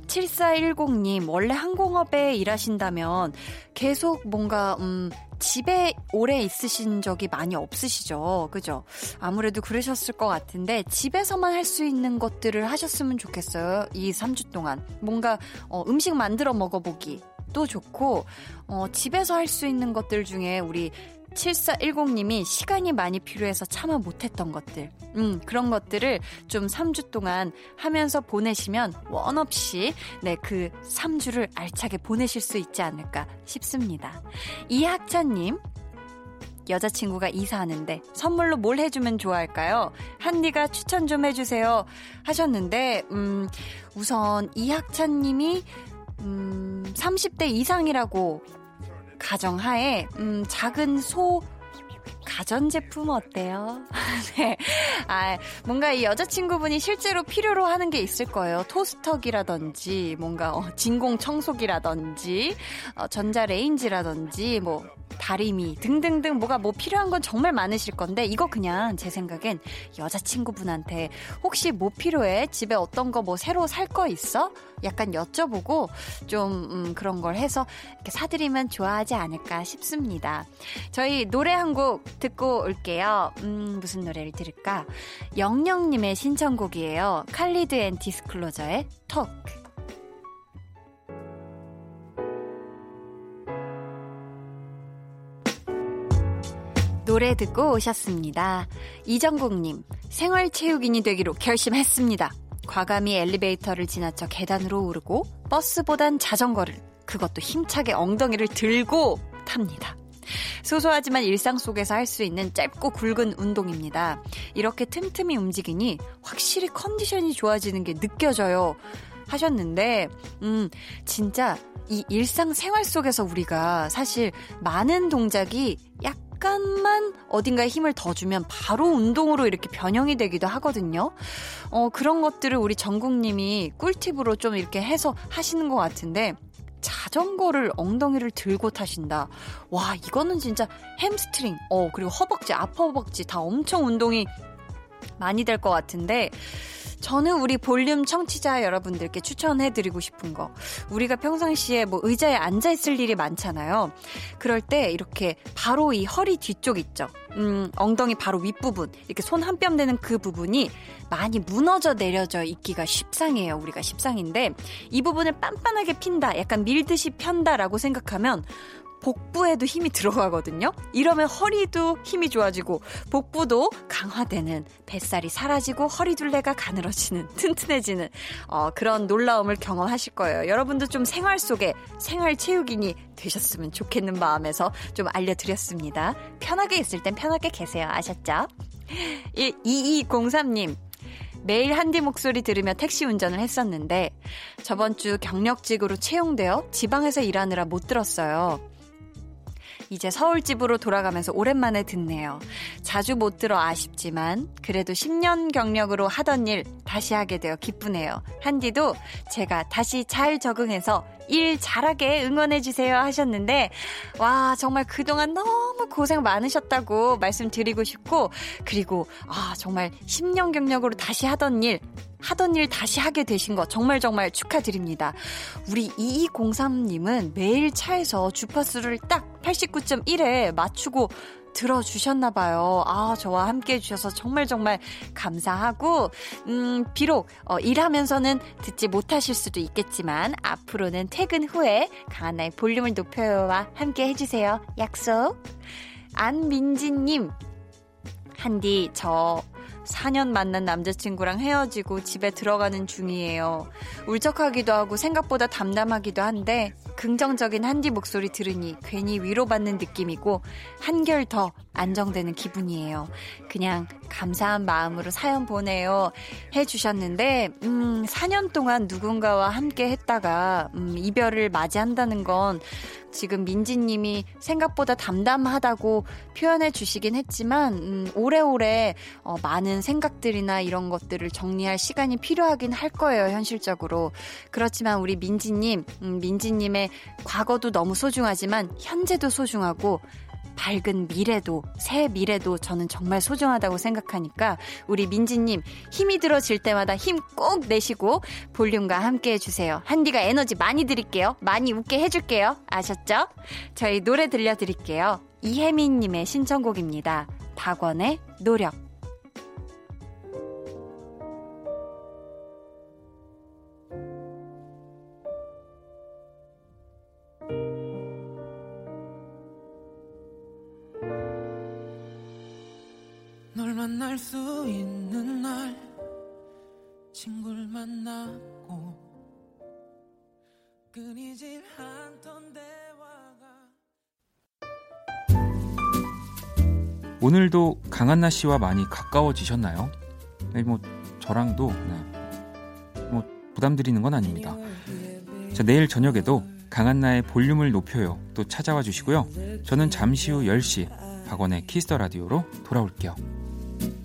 7410님, 원래 항공업에 일하신다면 계속 뭔가, 음, 집에 오래 있으신 적이 많이 없으시죠? 그죠? 아무래도 그러셨을 것 같은데, 집에서만 할 수 있는 것들을 하셨으면 좋겠어요. 이 3주 동안. 뭔가, 어, 음식 만들어 먹어보기. 도 좋고, 어, 집에서 할 수 있는 것들 중에 우리 7410님이 시간이 많이 필요해서 참아 못했던 것들, 음, 그런 것들을 좀 3주 동안 하면서 보내시면 원 없이, 네, 그 3주를 알차게 보내실 수 있지 않을까 싶습니다. 이학찬님, 여자친구가 이사하는데 선물로 뭘 해주면 좋아할까요? 한디가 추천 좀 해주세요. 하셨는데, 음, 우선 이학찬님이, 음, 30대 이상이라고 가정하에 음, 작은 소 가전제품 어때요? (laughs) 네. 아, 뭔가 이 여자친구분이 실제로 필요로 하는 게 있을 거예요. 토스터기라든지, 뭔가, 어, 진공 청소기라든지, 어, 전자레인지라든지, 뭐, 다리미 등등등 뭐가 뭐 필요한 건 정말 많으실 건데 이거 그냥 제 생각엔 여자친구분한테 혹시 뭐 필요해? 집에 어떤 거 뭐 새로 살 거 있어? 약간 여쭤보고 좀 음, 그런 걸 해서 이렇게 사드리면 좋아하지 않을까 싶습니다. 저희 노래 한곡 듣고 올게요. 음, 무슨 노래를 들을까? 영영님의 신청곡이에요. 칼리드 앤 디스클로저의 톡. 노래 듣고 오셨습니다. 이정국님, 생활체육인이 되기로 결심했습니다. 과감히 엘리베이터를 지나쳐 계단으로 오르고 버스보단 자전거를 그것도 힘차게 엉덩이를 들고 탑니다. 소소하지만 일상 속에서 할 수 있는 짧고 굵은 운동입니다. 이렇게 틈틈이 움직이니 확실히 컨디션이 좋아지는 게 느껴져요. 하셨는데, 음, 진짜 이 일상 생활 속에서 우리가 사실 많은 동작이 약 약간만 어딘가에 힘을 더 주면 바로 운동으로 이렇게 변형이 되기도 하거든요. 어, 그런 것들을 우리 정국님이 꿀팁으로 좀 이렇게 해서 하시는 것 같은데, 자전거를 엉덩이를 들고 타신다. 와, 이거는 진짜 햄스트링, 어, 그리고 허벅지, 아파 허벅지 다 엄청 운동이 많이 될 것 같은데, 저는 우리 볼륨 청취자 여러분들께 추천해드리고 싶은 거. 우리가 평상시에 뭐 의자에 앉아있을 일이 많잖아요. 그럴 때 이렇게 바로 이 허리 뒤쪽 있죠. 음, 엉덩이 바로 윗부분. 이렇게 손 한 뼘 되는 그 부분이 많이 무너져 내려져 있기가 쉽상이에요. 우리가 쉽상인데 이 부분을 빤빤하게 핀다. 약간 밀듯이 편다라고 생각하면 복부에도 힘이 들어가거든요. 이러면 허리도 힘이 좋아지고 복부도 강화되는 뱃살이 사라지고 허리둘레가 가늘어지는 (laughs) 튼튼해지는 어, 그런 놀라움을 경험하실 거예요. 여러분도 좀 생활 속에 생활 체육인이 되셨으면 좋겠는 마음에서 좀 알려드렸습니다. 편하게 있을 땐 편하게 계세요. 아셨죠? 2203님. 매일 한디 목소리 들으며 택시 운전을 했었는데 저번 주 경력직으로 채용되어 지방에서 일하느라 못 들었어요. 이제 서울집으로 돌아가면서 오랜만에 듣네요. 자주 못 들어 아쉽지만 그래도 10년 경력으로 하던 일 다시 하게 되어 기쁘네요. 한디도 제가 다시 잘 적응해서 일 잘하게 응원해주세요 하셨는데, 와, 정말 그동안 너무 고생 많으셨다고 말씀드리고 싶고, 그리고, 아, 정말 10년 경력으로 다시 하던 일, 하던 일 다시 하게 되신 거 정말 정말 축하드립니다. 우리 2203님은 매일 차에서 주파수를 딱 89.1에 맞추고 들어주셨나봐요. 아, 저와 함께 해주셔서 정말 정말 감사하고, 음, 비록, 어, 일하면서는 듣지 못하실 수도 있겠지만, 앞으로는 퇴근 후에 강한나의 볼륨을 높여요와 함께 해주세요. 약속. 안민지님, 한디, 저 4년 만난 남자친구랑 헤어지고 집에 들어가는 중이에요. 울적하기도 하고 생각보다 담담하기도 한데 긍정적인 한디 목소리 들으니 괜히 위로받는 느낌이고 한결 더 안정되는 기분이에요. 그냥 감사한 마음으로 사연 보내요. 해주셨는데, 음, 4년 동안 누군가와 함께 했다가, 음, 이별을 맞이한다는 건 지금 민지님이 생각보다 담담하다고 표현해 주시긴 했지만, 음, 오래오래 어, 많은 생각들이나 이런 것들을 정리할 시간이 필요하긴 할 거예요, 현실적으로. 그렇지만 우리 민지님, 음, 민지님의 과거도 너무 소중하지만, 현재도 소중하고, 밝은 미래도, 새 미래도 저는 정말 소중하다고 생각하니까 우리 민지님 힘이 들어질 때마다 힘 꼭 내시고 볼륨과 함께 해주세요. 한디가 에너지 많이 드릴게요. 많이 웃게 해줄게요. 아셨죠? 저희 노래 들려드릴게요. 이혜민님의 신청곡입니다. 박원의 노력. 만날 수 있는 날 친구를 만나고 끊이질 않던 대화가 오늘도 강한나 씨와 많이 가까워지셨나요? 네, 뭐 저랑도 네. 뭐 부담 드리는 건 아닙니다. 자, 내일 저녁에도 강한나의 볼륨을 높여요. 또 찾아와 주시고요. 저는 잠시 후 10시 박원의 Kiss the Radio로 돌아올게요.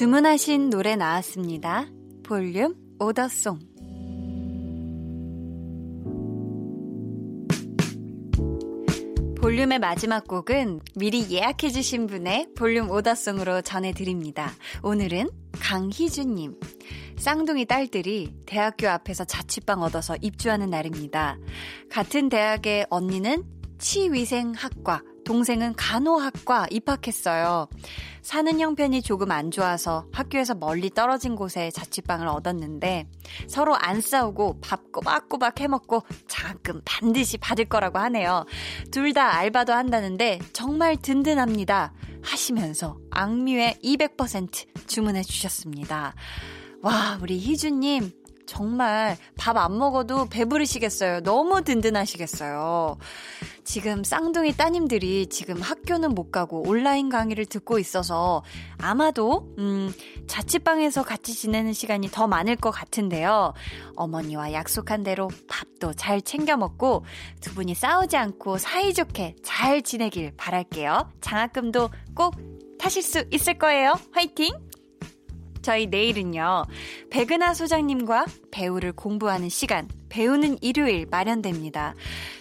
주문하신 노래 나왔습니다. 볼륨 오더송. 볼륨의 마지막 곡은 미리 예약해주신 분의 볼륨 오더송으로 전해드립니다. 오늘은 강희준님. 쌍둥이 딸들이 대학교 앞에서 자취방 얻어서 입주하는 날입니다. 같은 대학의 언니는 치위생학과, 동생은 간호학과 입학했어요. 사는 형편이 조금 안 좋아서 학교에서 멀리 떨어진 곳에 자취방을 얻었는데 서로 안 싸우고 밥 꼬박꼬박 해먹고 장학금 반드시 받을 거라고 하네요. 둘 다 알바도 한다는데 정말 든든합니다. 하시면서 악뮤의 200% 주문해 주셨습니다. 와, 우리 희주님 정말 밥 안 먹어도 배부르시겠어요. 너무 든든하시겠어요. 지금 쌍둥이 따님들이 지금 학교는 못 가고 온라인 강의를 듣고 있어서 아마도, 음, 자취방에서 같이 지내는 시간이 더 많을 것 같은데요. 어머니와 약속한 대로 밥도 잘 챙겨 먹고 두 분이 싸우지 않고 사이좋게 잘 지내길 바랄게요. 장학금도 꼭 타실 수 있을 거예요. 화이팅! 저희 내일은요, 백은하 소장님과 배우를 공부하는 시간, 배우는 일요일 마련됩니다.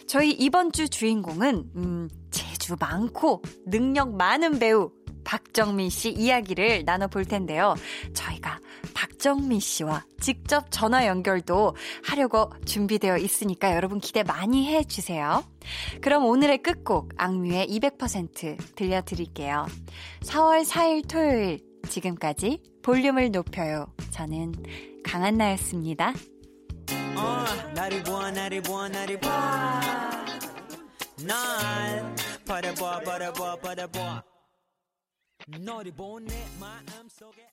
저희 이번 주 주인공은, 음, 재주 많고 능력 많은 배우, 박정민 씨 이야기를 나눠볼 텐데요. 저희가 박정민 씨와 직접 전화 연결도 하려고 준비되어 있으니까 여러분 기대 많이 해주세요. 그럼 오늘의 끝곡 악뮤의 200% 들려드릴게요. 4월 4일 토요일 지금까지 볼륨을 높여요. 저는 강한나였습니다. 어, 나를 보아 나를 보아 나를 보아 날 바라보아 바라보아 바라보아 너를 보내 마음속에